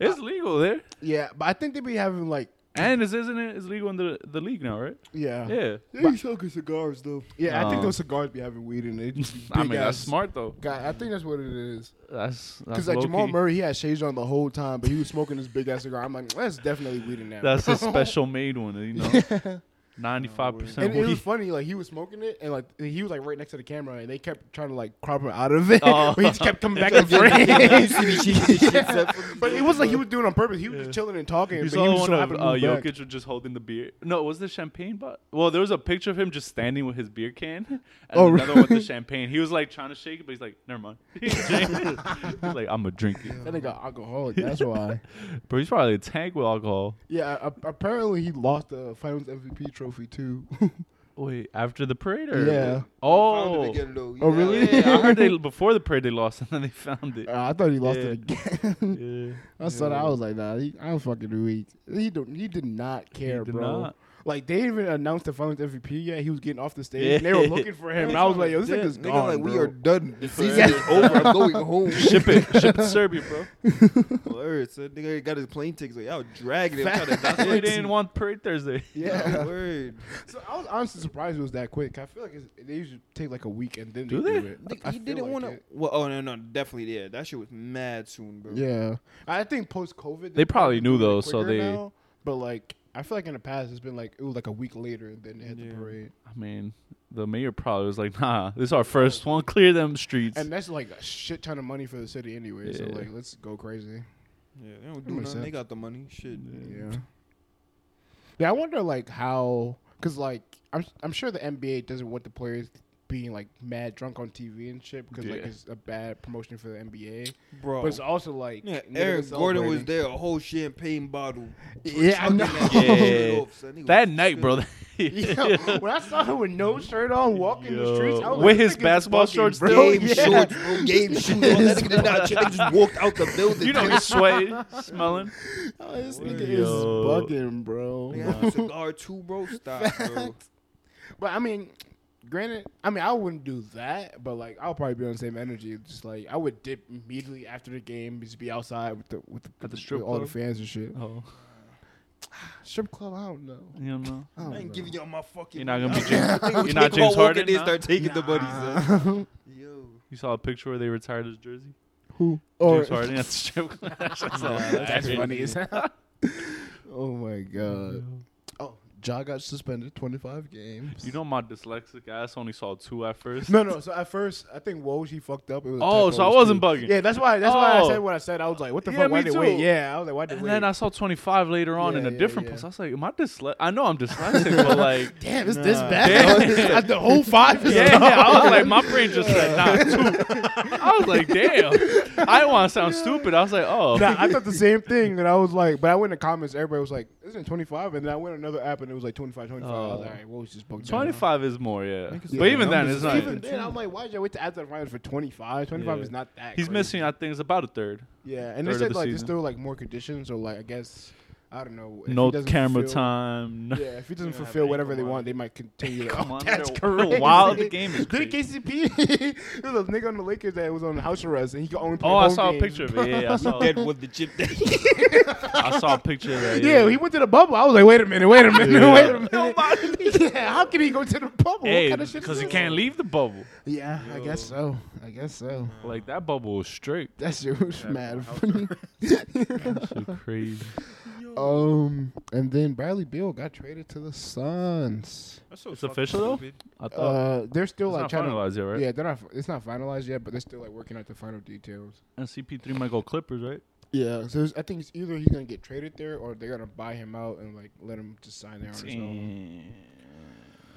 It's legal there. Yeah, but I think they be having like, And is isn't it? It's legal in the the league now, right? yeah, Yeah. They be smoking cigars though. Yeah, I think those cigars be having weed in it. I big mean, that's smart though. God, I think that's what it is. That's that's Because like low Jamal key. Murray, he had shades on the whole time, but he was smoking this big ass cigar. I'm like, that's definitely weed in there. That's a special made one, you know. Ninety five percent and it was funny, like he was smoking it, and like he was like right next to the camera, and they kept trying to like crop him out of it, Oh. but he just kept coming back in frame. yeah. but it was like he was doing it on purpose. He was just chilling and talking, You but saw he was one of uh, back. Jokic was just holding the beer. No, it was the champagne? But well, there was a picture of him just standing with his beer can, and Oh, another one with the champagne. He was like trying to shake it, but he's like, "Never mind." He's like, "I'm gonna drink it." That nigga alcoholic. That's why. Bro, he's probably a tank with alcohol. Yeah, a- apparently he lost the Finals MVP trophy too. Wait, after the parade? Or? Yeah. Oh. Again, though. Oh, really? Yeah, I heard they before the parade they lost, and then they found it. Uh, I thought he lost Yeah. it again. Yeah. I saw that. I was like, nah, he, I'm fucking weak. He don't. He did not care, did bro. not. Like they didn't even announced the Finals MVP yet. He was getting off the stage. Yeah. And they were looking for him. and I was like, yo, this Yeah. nigga's Nigga, gone, like we are done. The season Yeah. is over. I'm going home. Ship it, ship it to Serbia, bro. Word, son. Nigga got his plane tickets. Like, y'all dragging him. Facts. Trying That's why they didn't want parade Thursday. Yeah. Word. So I was honestly surprised it was that quick. I feel like it's, they usually take like a week and then Do they, they? do it. Nigga, I he feel didn't like want to. Well, oh no, no, definitely. Yeah, that shit was mad soon, bro. Yeah, I think post COVID They probably knew, though, so they- Now, but like I feel like in the past it's been like it was like a week later and then they had Yeah. the parade. I mean, the mayor probably was like, "Nah, this is our first one. Clear them streets." And that's like a shit ton of money for the city anyway. So like let's go crazy. Yeah, they don't do makes nothing. They got the money. Shit. Yeah. Yeah, I wonder like how because like I'm I'm sure the NBA doesn't want the players being like mad drunk on TV and shit because like it's a bad promotion for the NBA. Bro. But it's also like yeah, Aaron Gordon was there, a whole champagne bottle. Yeah, I know. that Yeah. off, that night, bro. Yo, when I saw him with no shirt on walking the streets, I was With like, his basketball shorts bro. still? Game Yeah. shorts, bro. Game shoes. on. That nigga did not check. They just walked out the building. you know he's sweating, smelling. Oh, this Word. nigga is Yo. bugging, bro. Nigga had a cigar too, bro. Stop, bro. But I mean, granted, I mean, I wouldn't do that, but like, I'll probably be on the same energy. Just like, I would dip immediately after the game, just be outside with the with, the, At the strip with all the fans and shit. Oh, Strip club, I don't know. you know. I, don't I ain't know. giving y'all my fucking. You're not gonna money. be James- Nigga, you're not James Harden They start taking the money, son. Nah. Yo. You saw a picture where they retired his jersey. Who? Or, James Harden at the strip club. That's just that's bad. funny as hell. oh my god. Oh, Ja got suspended 25 games. You know my dyslexic ass only saw two at first. No, no. So at first, I think Woj fucked up. It was Oh, so I wasn't too. bugging. Yeah, that's why. That's why I Oh. said what I said. I was like, "What the Yeah, fuck? Why did wait?" Yeah, I was like, "Why did And they then? I saw 25 later on in a yeah, different yeah. post. I was like, am I dyslexic? I know I'm dyslexic, but like, Damn, it's this bad. the whole five. is yeah, gone. I was like, my brain just said, nah, two. I was like, damn. I didn't want to sound stupid. I was like, oh. Nah, I thought the same thing, and I was like, but I went in the comments. Everybody was like, "Isn't it 25?" And then I went on another app, and it was like 25, 25. I was Oh. like, "All right, what was just booked down?" 25 is more, yeah. Niggas But say even then, numbers it's is not. Even then, I'm like, why did you wait to add that finals for 25? 25 Yeah. is not that. He's crazy. missing, I think, it's about a third. Yeah, and third they of said the like there's season. still like more conditions, or like I guess I don't know. if No camera fulfill- time. Yeah, if he doesn't They fulfill whatever they ankle want, they might continue. Come oh, on, that's they're crazy. wild. The game is Did crazy. KCP? there was a nigga on the Lakers that was on house arrest, and he could only play Oh, I home saw a picture of it. Yeah, I saw, Dead with the chip. I saw a picture of that. Yeah, Yeah, he went to the bubble. I was like, wait a minute, wait a minute, Yeah. wait a minute. yeah, how can he go to the bubble? Hey, what kind of shit because he this? can't leave the bubble. Yeah, I guess so. I guess so. Like, that bubble was straight. That shit was mad funny. That shit crazy. Um, and then Bradley Beal got traded to the Suns. That's so It's official, though? I thought. Uh, they're still it's like not trying to. yet, right? Yeah, they're not. It's not finalized yet, but they're still like working out the final details. And CP3 might go Clippers, right? Yeah, so it's- I think it's either he's gonna get traded there or they're gonna buy him out and like let him just sign there on his own.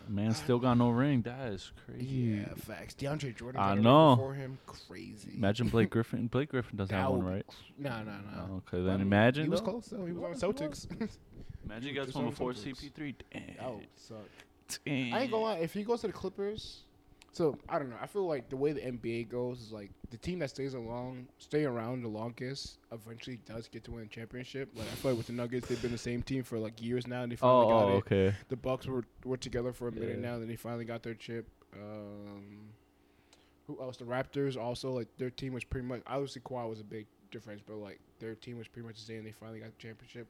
Damn. Man, still got no ring. That is crazy. Yeah, facts. DeAndre Jordan. I know. Before him, crazy. Imagine Blake Griffin. Blake Griffin doesn't That have one, right? No, no, no. Oh, okay, then imagine. He was though. close though. He was on Celtics. Imagine you He guys one before CP3. Damn. that would suck. I ain't gonna lie. If he goes to the Clippers, so I don't know. I feel like the way the NBA goes is like the team that stays along, stay around the longest, eventually does get to win a championship. Like I feel like with the Nuggets, they've been the same team for like years now, and they finally Oh, got oh, it. okay. The Bucks were were together for a minute Yeah. now, then they finally got their chip. Um, who else? The Raptors also like their team was pretty much. Obviously, Kawhi was a big difference, but like their team was pretty much the same. And they finally got the championship.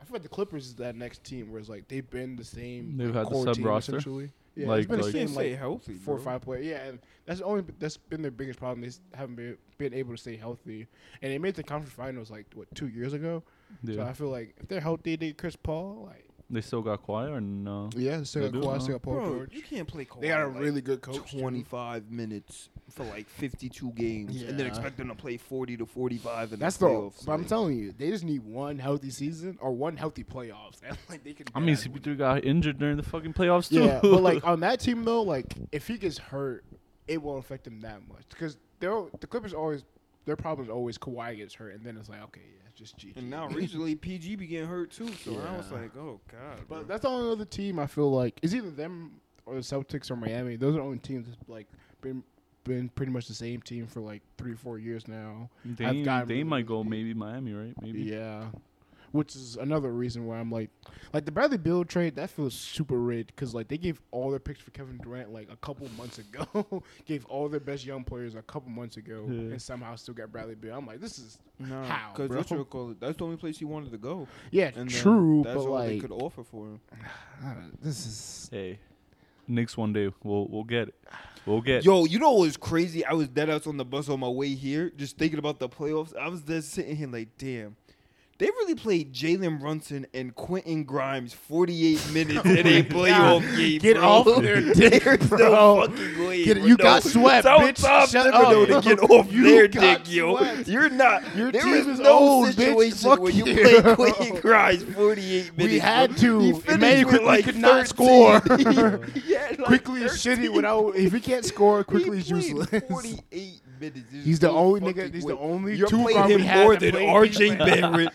I feel like the Clippers is that next team where it's like they've been the same. They've like, had the core sub team, roster? essentially. Yeah, Like- it's been like- the Can't stay like healthy. four or five players. Yeah, and that's only that's been their biggest problem. They s- haven't been been able to stay healthy, and they made the conference finals like what two years ago. So I feel like if they're healthy, they Chris Paul like They still got quiet or no? yeah, still They got do, Kawhi, still got Paul Bro, George. you can't play Kawhi They got a like really good coach. 25 minutes for like 52 games and then Yeah. expect them to play 40 to 45 in That's the the. playoffs. But I'm like- telling you, they just need one healthy season or one healthy playoffs. And like they can. I mean, CP3 got injured during the fucking playoffs too. Yeah, but like on that team though, like if he gets hurt, it won't affect him that much because they're the Clippers always their problem is always Kawhi gets hurt and then it's like okay, yeah, it's just GG. And now recently PG began hurt too, so I was like, oh god. bro. But that's the only other team I feel like is either them or the Celtics or Miami. Those are the only teams that's like been been pretty much the same team for like three four years now. Dame, gotten Dame really might go maybe Miami, right? Maybe. Yeah. Which is another reason why I'm like, like the Bradley Beal trade that feels super rigged because like they gave all their picks for Kevin Durant like a couple months ago, gave all their best young players a couple months ago, Yeah. and somehow still got Bradley Beal. I'm like, this is no, how, because bro? what you call it? That's the only place he wanted to go. yeah, And true, That's but all they could offer for him. This is Hey, Knicks one day we'll we'll get it. We'll get. Yo, you know what was crazy? I was dead ass on the bus on my way here, just thinking about the playoffs. I was just sitting here like, damn. They really played Jalen Brunson and Quentin Grimes 48 minutes in a oh playoff game. Get bro. off their dick, bro. no. Get you No. got swept, Tell bitch. Tom Shut Thibodeau up. to get off You their dick, yo. swept. You're not. Your there team is is no old, bitch. situation Fuck where you you. play Quentin Grimes 48 minutes. we had bro. to. He with Quickley like could not score. He like Quickley is shitty without. If he can't score, Quickley is He played useless. 48 minutes. There's He's the only nigga. He's way. the only You're two playing him more than R.J. Barrett,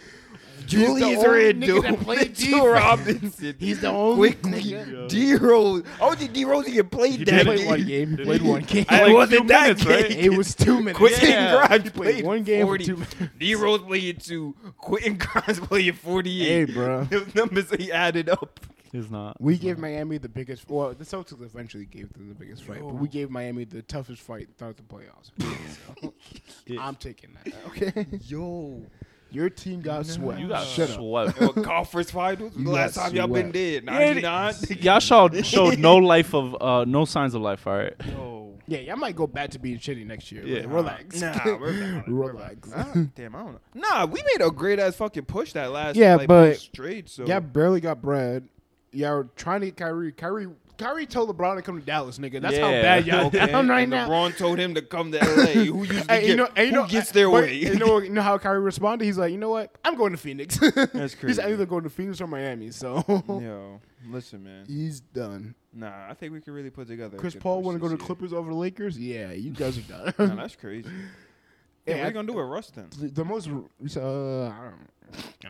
Julius Randle, nigga played Mitchell defense. Robinson. He's the only Quickley nigga. D Rose. I don't think D Rose even played He that He did played one game. game. He played one game. I Like wasn't that minutes, game. right? It was two minutes. Quentin Yeah. Grimes played played one game 40. for two minutes. D Rose played two. Quentin Grimes played 48. Hey, bro. Those numbers he added up. He's not. We gave Miami the biggest. Well, the Celtics eventually gave them the biggest fight, Yo. but we gave Miami the toughest fight throughout the playoffs. So, Yeah. I'm taking that. Okay, Yo. your team got swept. You got Shut up. swept. Yo, conference finals? You the last got time y'all been swept. there? Yeah, 99? Y'all showed showed no life of uh no signs of life. All right. Yo. Yeah, y'all might go back to being shitty next year. Yeah. Like, relax. Nah, we're valid. We're relax. valid. Damn, I don't know. Nah, we made a great ass fucking push that last Yeah, like, but- straight. So Y'all barely got bread. Y'all were trying to get Kyrie. Kyrie. Kyrie told LeBron to come to Dallas, nigga. That's how bad y'all okay. down right and now. LeBron told him to come to LA. Who usually Hey, get, you know, and you who know, gets their way? You know, you know how Kyrie responded? He's like, you know what? I'm going to Phoenix. That's crazy. He's either going to Phoenix or Miami. So Yo, listen, man. he's done. Nah, I think we could really put together. Chris Paul want to go to. Clippers over the Lakers? Yeah, you guys are done. Nah, that's crazy. Yeah, Yeah, what are you gonna do with Russ then? the, the most, uh, I don't,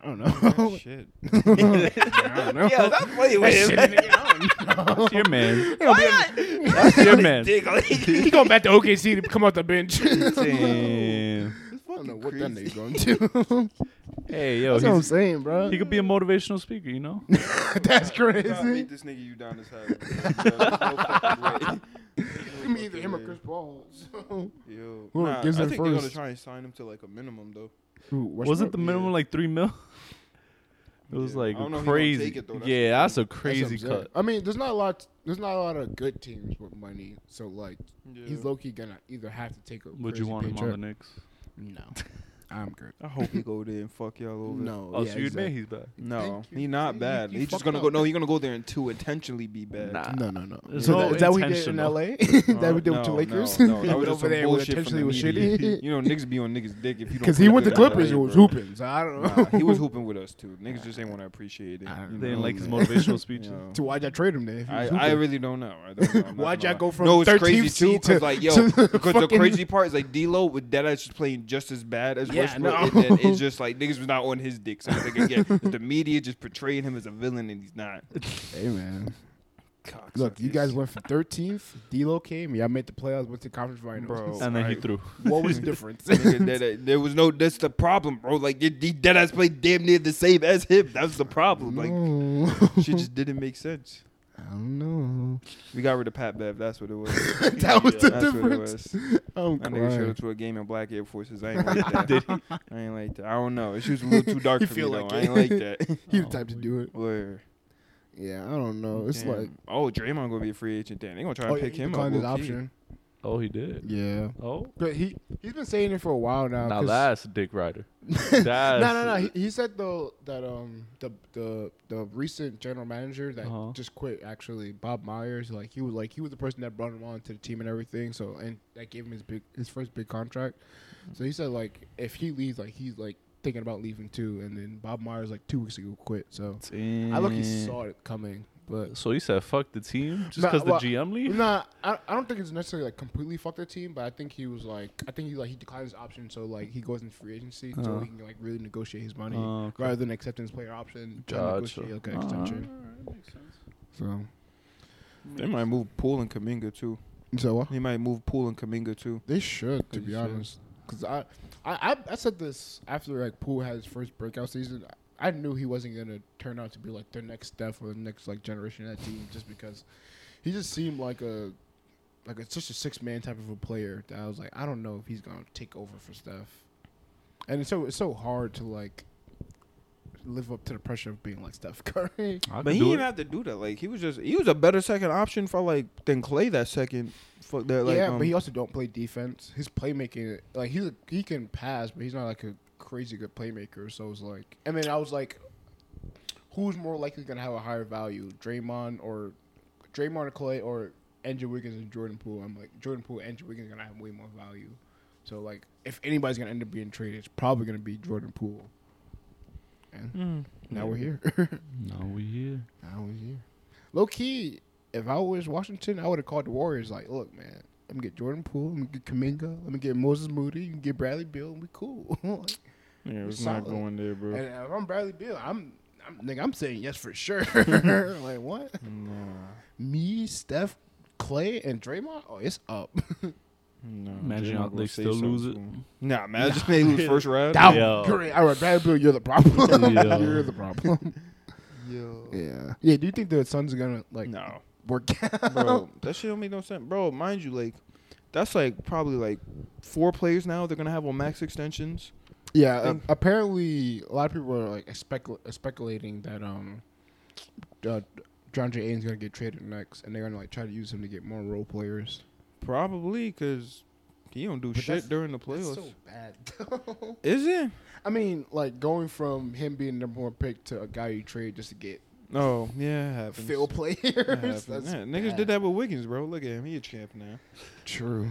I don't know. Oh, shit. I don't know. Yeah, that's funny with Shit, him. I don't know. That's your man. Why not? That's your man. Dick, he going back to OKC to come off the bench. Damn. I don't know what fucking that crazy. nigga going to. Do. Hey yo, That's what I'm he's, saying, bro. he could be a motivational speaker. You know. That's Nah, crazy. beat this nigga you down his head. There's no. Give me either him or Chris Paul. So. Yo, Who nah, I gives think it they're gonna first? try and sign him to like a minimum though. Wasn't the minimum Yeah. like three mil? It was Yeah. like I don't know if he gonna crazy. take it, though. That's yeah, the that's a thing. crazy cut. I mean, there's not a lot. There's not a lot of good teams with money. So like, Yeah. he's low key gonna either have to take a. Would you crazy want him on the paycheck- Knicks? No, I'm good. I hope he go there and fuck y'all over. No, Oh, yeah, so you admit he's bad? No, Thank he not See, bad. you He's just gonna up. go. No, he's gonna go there and to intentionally be bad. Nah. No, no, no. There's So no that, is that what he did in. LA? that we did with the Lakers? No, no, He that was went just over there with intentionally was shitty. You know, niggas be on niggas' dick if you don't. Because he put went to Clippers LA, and was hooping. So I don't know. He was hooping with us too. Niggas just ain't want to appreciate it. I don't you They didn't like his motivational speeches. You know. So why'd y'all trade him then? I, was I hooping? really don't know. I don't know. I'm not Why'd gonna y'all go lie. from no, it's crazy too because to- like yo, because the crazy part is like D'Lo with Deadass just playing just as bad as Yeah, no. And then it's just like niggas was not on his dick. So it's like again, the media just portraying him as a villain and he's not. Hey man, Look, you guys went for 13th. D'Lo came. Y'all made the playoffs. Went to conference finals. Bro. and then he threw. what was the difference? There- there, there was no. That's the problem, bro. Like he dead ass played damn near the same as him. That's the problem. Like no. shit just didn't make sense. I don't know. We got rid of Pat Bev. That's what it was. that was the That's what it difference. was. I'm That nigga showed up to a game in black Air Forces. I ain't like that. I ain't like that. I don't know. It's just a little too dark for me though. like I ain't like that. He the type to do it. Where? Yeah, I don't know. It's Damn. like oh, Draymond gonna be a free agent. Then they gonna try oh, to pick he him up. declined his low-key. option. Oh, he did. Yeah, Oh, but he he's been saying it for a while now. now that's Dick Ryder. no, That's no, no. He, he said though that um the the the recent general manager that Uh-huh. just quit actually Bob Myers like he was like he was the person that brought him on to the team and everything. So and that gave him his big his first big contract. So he said like if he leaves like he's like thinking about leaving too. And then Bob Myers like two weeks ago quit. So I look he saw it coming, but. So he said, "Fuck the team," just Nah, because well, the GM leave. Nah, I, I don't think it's necessarily like completely fuck the team, but I think he was like I think he like he declined his option, so like he goes into free agency, so Uh-huh. he can like really negotiate his money Oh, okay. rather than accepting his player option. try to Gotcha. negotiate, okay, Alright, extension. alright, makes sense. So, They might move Poole and Kuminga too. so what? He might move Poole and Kuminga too. They should, to They be should. honest, because I, I, I, I said this after like Poole had his first breakout season. I knew he wasn't gonna turn out to be like their next Steph or the next like generation of that team, just because he just seemed like a, like a, such a six man type of a player that I was like, I don't know if he's gonna take over for Steph, and it's so it's so hard to like live up to the pressure of being like Steph Curry. But he didn't it. have to do that. Like he was just he was a better second option for like than Klay that second. For that like yeah, um, but he also don't play defense. His playmaking, like he's a, he can pass, but he's not like a crazy good playmaker. So it's like, and then I was like, who's more likely gonna have a higher value, Draymond or Draymond or Klay or Andrew Wiggins and Jordan Poole? I'm like Jordan Poole, and Andrew Wiggins are gonna have way more value. So like, if anybody's gonna end up being traded, it's probably gonna be Jordan Poole. And mm, now we're here. No, we're here. now we're here. Low key, if I was Washington, I would have called the Warriors. Like, look, man, let me get Jordan Poole, let me get Kuminga, let me get Moses Moody, you can get Bradley Beal, and we cool. Like, yeah, it's solid. not going there, bro. and if I'm Bradley Beal, I'm, I'm, nigga, I'm saying yes for sure. like what? Nah, Me, Steph, Klay, and Draymond? Oh, it's up. nah. Imagine Draymond how gonna they still lose it. him. Nah, imagine they lose first round. Down. Yo. Great. All right, Bradley Beal, you're the problem. Yo. you're the problem. Yo. yeah. Yeah. Do you think the Suns are gonna like No, work? bro, that shit don't make no sense, bro. Mind you, like that's like probably like four players now. They're gonna have on max extensions. Yeah, uh, apparently a lot of people are like specul- uh, speculating that um, uh, John J. Ayton's gonna get traded next, and they're gonna like try to use him to get more role players. Probably because he don't do But shit during the That's playoffs. so bad. Is it? I mean, like going from him being number one pick to a guy you trade just to get Oh yeah, it happens. fill players. It. That's Yeah, niggas did that with Wiggins, bro. Look at him, he a champ now. True.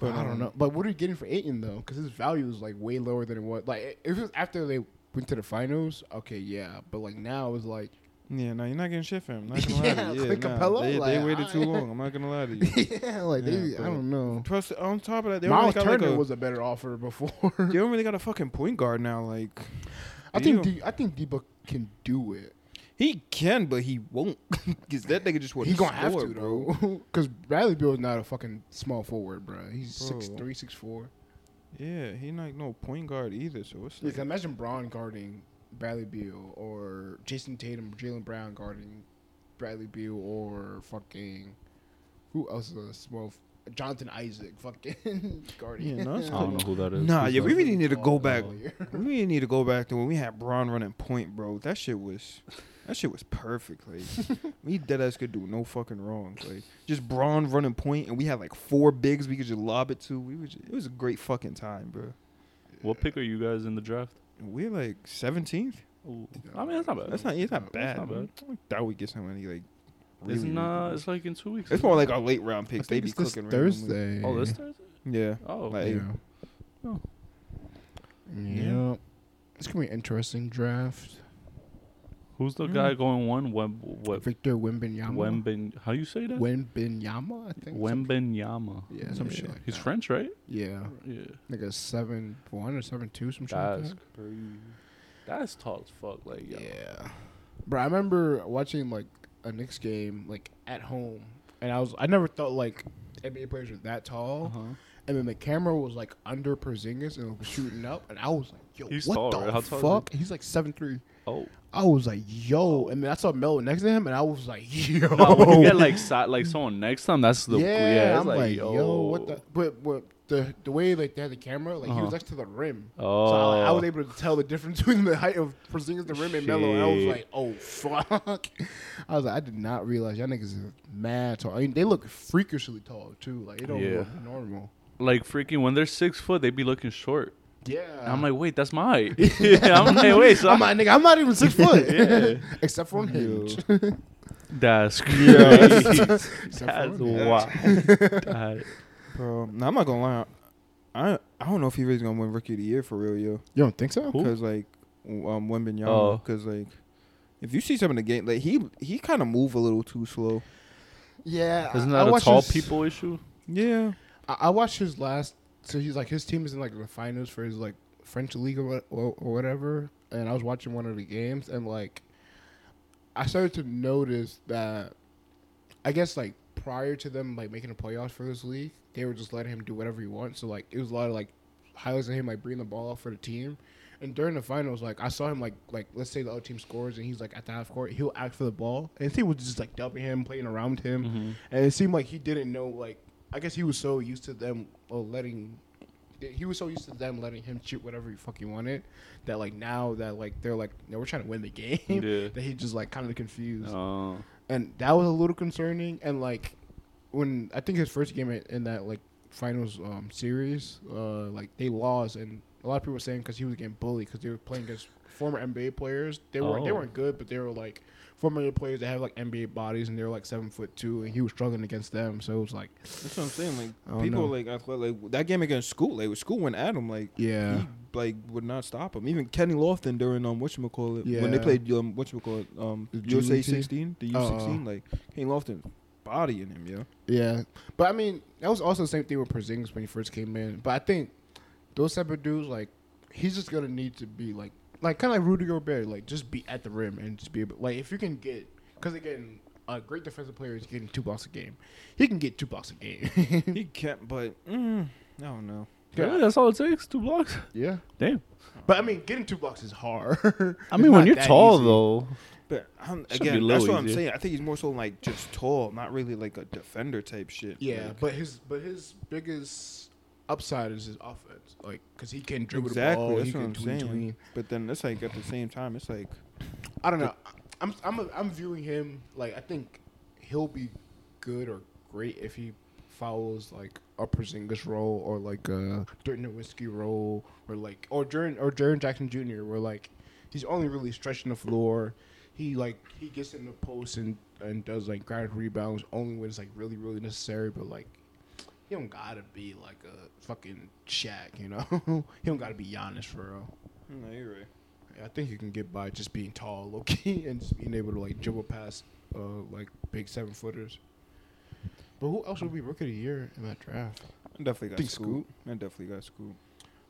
But, I don't um, know. But what are you getting for Ayton though? Because his value is like way lower than it was. Like if it was after they went to the finals, okay, yeah. But like now it's like Yeah, no, you're not getting shit for him. Not gonna lie Yeah, to you. Yeah, nah, Capela, they, they like, waited too long. I'm not gonna lie to you. yeah, like they. I don't know. Plus, on top of that, they Miles Turner like a, was a better offer before. they don't really got a fucking point guard now. Like, I think. D, I think Debo can do it. He can, but he won't, because that nigga just want He to gonna have to bro. though, because Bradley Beal is not a fucking small forward, bro. He's Bro. six three, six four. Yeah, he not no point guard either. So it's Yeah, like, 'cause imagine Braun guarding Bradley Beal or Jayson Tatum, Jaylen Brown guarding Bradley Beal or fucking who else is a small Jonathan Isaac fucking guarding. Yeah, no, I don't know who that is. Nah, Who's yeah, that? we really need to go back. we really need to go back to when we had Braun running point, bro. That shit was, that shit was perfect. Like, we dead ass could do no fucking wrong. Like, just Braun running point, and we had like four bigs we could just lob it to. We was, it was a great fucking time, bro. What pick are you guys in the draft? We're like seventeenth. I mean, that's not bad. That's not. It's not That's bad. not bad. I doubt we get somebody like. It's not. really It's like in two weeks. It's more like our late round I picks. They think be it's this cooking randomly. Thursday. Oh, this Thursday. Yeah. Oh, Like, Yeah. Oh. Yeah. It's gonna be an interesting draft. who's the Mm. guy going one? Web, what? Victor Wembanyama. Wemben. How you say that? Wembanyama, I think. some- Wembenyama. Yeah, some shit like He's that. French, right? Yeah, Yeah. like a seven one or seven two, some shit like That's that. crazy. That's tall as fuck. Like, yo. Yeah. Bro, I remember watching like a Knicks game like at home, and I was I never thought like NBA players were that tall. Uh-huh. And then the camera was like under Porzingis and it was shooting up, and I was like, "Yo, He's what tall, the right? How tall is fuck?" He's like seven three. Oh, I was like, "Yo," and then I saw Melo next to him, and I was like, "Yo." when you get like side, like someone next to him, that's the yeah, yeah. I'm like, yo. what the? But, but the the way like they had the camera, like he Uh-huh. was next to the rim, Oh, so I, like, I was able to tell the difference between the height of Porzingis, the rim, and Melo. And I was like, oh fuck. I was like, I did not realize y'all niggas are mad tall. I mean, they look freakishly tall too. Like it don't Yeah. look normal. like freaking when they're six foot, they'd be looking short. Yeah. And I'm like, wait, that's my height. yeah, I'm like, wait, so I'm like, nigga, I'm not even six foot. Yeah. Except for on hinge. that's crazy. That's wild. That- Bro, nah, I'm not gonna lie. I I don't know if he really gonna win Rookie of the Year for real, yo. You don't think so? Because like, um, Wembenyama. Oh. Because like, if you see some of the game, like he he kind of move a little too slow. Yeah. Isn't I- I that a watched tall his- people issue? Yeah. I, I watched his last. So he's like his team is in like the finals for his like French league or, what- or, or whatever. And I was watching one of the games and like I started to notice that I guess like prior to them like making the playoffs for this league, they were just letting him do whatever he wants. So like it was a lot of like highlights of him like bringing the ball up for the team. And during the finals, like I saw him like like let's say the other team scores and he's like at the half court, he'll act for the ball, and he was just like dumping him, playing around him, Mhm. and it seemed like he didn't know like I guess he was so used to them letting he was so used to them letting him shoot whatever he fucking wanted that like now that like they're like no we're trying to win the game Yeah. that he just like kind of confused Oh. And that was a little concerning and like when I think his first game in, that like finals um series uh like they lost and a lot of people were saying because he was getting bullied because they were playing against former NBA players they weren't they Oh. weren't good but they were like former NBA players that have like NBA bodies and they were like seven foot two and he was struggling against them so it was like That's what I'm saying. Like people know. like athletic, like that game against school, like school went at him, like yeah he like would not stop him. Even Kenny Lofton during um whatchamacallit when they played um whatchamacallit um The USA sixteen, the U sixteen, like Kenny Lofton bodying him, yeah Yeah, but I mean that was also the same thing with Porzingis when he first came in. But I think those type of dudes, like he's just gonna need to be like, like kind of like Rudy Gobert, like just be at the rim and just be able, like if you can get, because again, a great defensive player is getting two blocks a game. He can get two blocks a game. He can't, but mm, I don't know. Really? That's all it takes? Two blocks? yeah, Damn. but I mean, getting two blocks is hard. I mean, when you're tall, easy. though. But I'm, Should be a again, little that's what I'm easier. saying. I think he's more so like just tall, not really like a defender type shit. Yeah, Like, but his but his biggest upside is his offense, like because he can dribble Exactly, the ball, that's he what can I'm tween saying. tween. but then it's like at the same time, it's like I don't know. I'm I'm a, I'm viewing him like I think he'll be good or great if he follows like a Porzingis role or like a Dirk Nowitzki role or like or Jaren or Jaren Jackson Jr. where like he's only really stretching the floor. He like he gets in the post and and does like grab rebounds only when it's like really really necessary. But like he don't gotta be like a fucking Shaq, you know. he don't gotta be Giannis for real. no, you're right. I think you can get by just being tall, low key, and just being able to like dribble past uh, like big seven footers. But who else would be rookie of the year in that draft? I definitely got Think Scoot. I definitely got Scoot.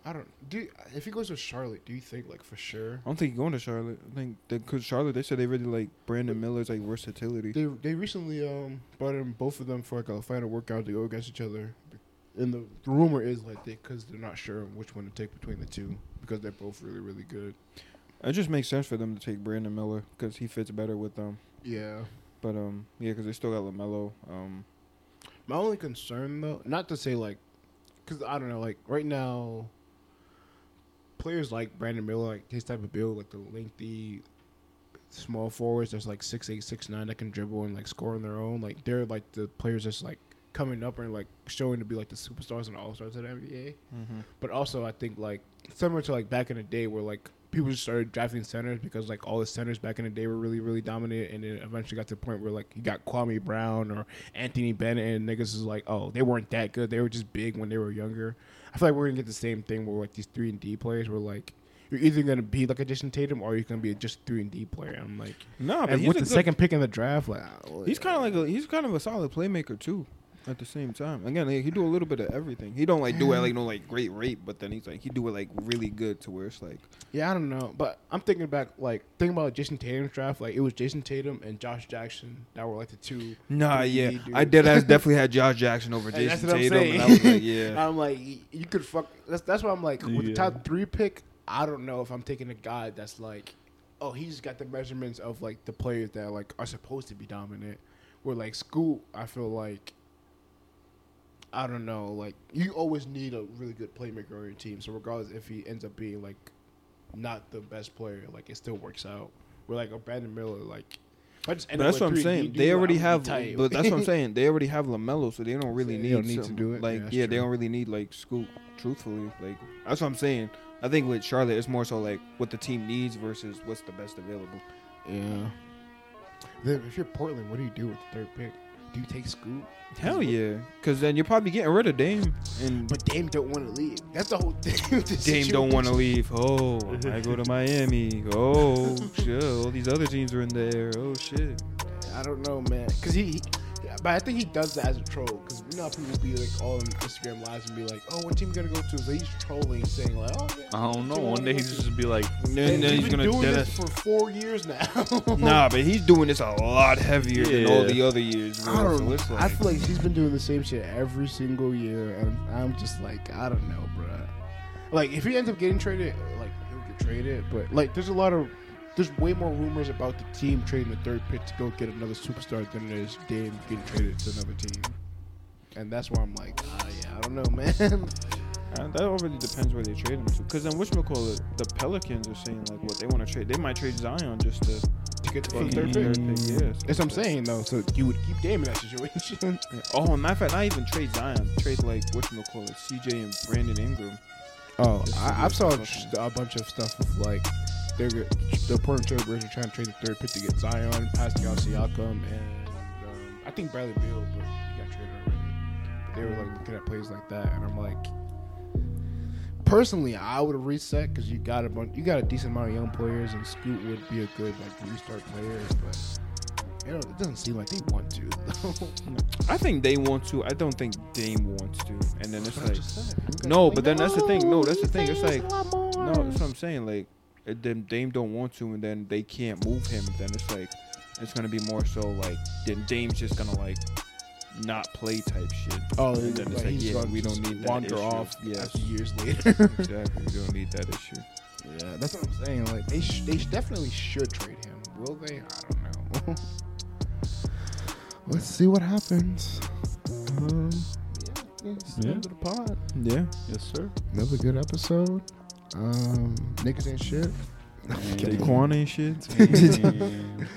I don't. Do you- if he goes to Charlotte, do you think like for sure? I don't think he's going to Charlotte. I think because Charlotte, they said they really like Brandon Miller's like versatility. They they recently um brought in both of them for like a final workout to go against each other, and the, the rumor is like they because they're not sure which one to take between the two because they're both really really good. It just makes sense for them to take Brandon Miller because he fits better with them. Yeah. But um, yeah, because they still got Lamelo. Um, My only concern though, not to say like, because I don't know, like right now, players like Brandon Miller, like his type of build, like the lengthy, small forwards that's like six eight six nine that can dribble and like score on their own. Like they're like the players that's like coming up and like showing to be like the superstars and all stars of the NBA. Mm-hmm. But also, I think like similar to like back in the day where like people just started drafting centers because like all the centers back in the day were really really dominant, and then eventually got to the point where like you got Kwame Brown or Anthony Bennett, and niggas is like, oh, they weren't that good. They were just big when they were younger. I feel like we're gonna get the same thing where like these three and D players were like. You're either gonna be like a Jayson Tatum or you're gonna be just three and D player. I'm like, no, but and with the second pick in the draft, like, He's kind of like a he's kind of a solid playmaker too. At the same time. Again, like, he do a little bit of everything. He don't like do it like no like great rate, but then he's like he do it like really good to where it's like Yeah, I don't know, but I'm thinking back, like thinking about Jayson Tatum's draft. Like it was Jayson Tatum and Josh Jackson that were like the two. Nah, yeah, dudes. I did. I definitely had Josh Jackson over Hey, that's Jason what I'm Tatum, saying. and I was like, yeah. I'm like, you could fuck. That's that's why I'm like, with the Yeah. top three pick, I don't know if I'm taking a guy that's like, oh, he's got the measurements of like the players that like are supposed to be dominant. Where like Scoot, I feel like, I don't know, like you always need a really good playmaker on your team. So regardless if he ends up being like not the best player, like it still works out. We're like a Brandon Miller, like. that's what I'm saying. They already have, but that's what I'm saying. They already have Lamelo, so they don't really They need. don't need to do it. Like, Yeah, yeah, they don't really need like Scoot. Truthfully, like that's what I'm saying. I think with Charlotte, it's more so like what the team needs versus what's the best available. Yeah. Then if you're Portland, what do you do with the third pick? Do you take Scoot? Hell yeah, because then you're probably getting rid of Dame, and But Dame don't want to leave. That's the whole thing. with this Dame don't want to situation. leave. Oh, I go to Miami. Oh shit, all these other teams are in there. Oh shit. I don't know, man. Cause he, he but I think he does that as a troll. Cause you know how people be like all on Instagram lives and be like, "Oh, what team you gonna go to?" So he's trolling, saying like, "Oh, yeah." I don't know. One day what he's is just be like, And then, And he's he's been gonna doing dead this us. for four years now. Nah, but he's doing this a lot heavier than all the other years. Bro. I don't. So like, I feel like he's been doing the same shit every single year, and I'm just like, I don't know, bruh. Like, if he ends up getting traded, like he'll get traded, but like, there's a lot of, there's way more rumors about the team trading the third pick to go get another superstar than there is Dame getting traded to another team, and that's why I'm like, ah, yeah, I don't know, man. Uh, that already depends where they trade him to. Because then which call it? The Pelicans are saying like what they want to trade. They might trade Zion just to to get the third third pick. pick. Yeah, so That's what I'm saying, though. So you would keep Dame in that situation. Yeah. Oh, matter of fact, not even trade Zion. Trade like what call it? CJ and Brandon Ingram. Oh, I, I've saw a bunch of stuff of like they're go- the Portland Trailblazers are trying to trade the third pick to get Zion, Pascal Siakam, and um, I think Bradley Beal, but he got traded already. But they were like looking at plays like that, and I'm like, personally, I would have reset because you got a bunch, you got a decent amount of young players, and Scoot would be a good like restart player, but. You know, it doesn't seem like they want to. I think they want to. I don't think Dame wants to. And then it's That's what like just said. You guys no, but then that's the thing. No, that's the thing. It's like thinks a lot more. no, that's what I'm saying. Like if then Dame don't want to, and then they can't move him. Then it's like it's gonna be more so like then Dame's just gonna like not play type shit. Oh, And then it's like like, yeah, we don't need that wander issue. off Yes. after years later. exactly. We don't need that issue. yeah, that's what I'm saying. Like they, sh- they sh- definitely should trade him. Will they? I don't know. Let's see what happens. Um, yeah, Yeah. the pod. Yeah. yes, sir. Another good episode. Um, niggas ain't shit. kidding. Daequan ain't shit.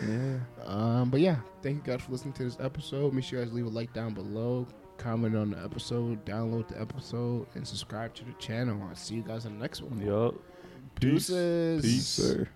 Yeah. Um, but yeah, thank you guys for listening to this episode. Make sure you guys leave a like down below, comment on the episode, download the episode, and subscribe to the channel. I'll see you guys in the next one. Yup. Peace. Deuces. Peace, sir.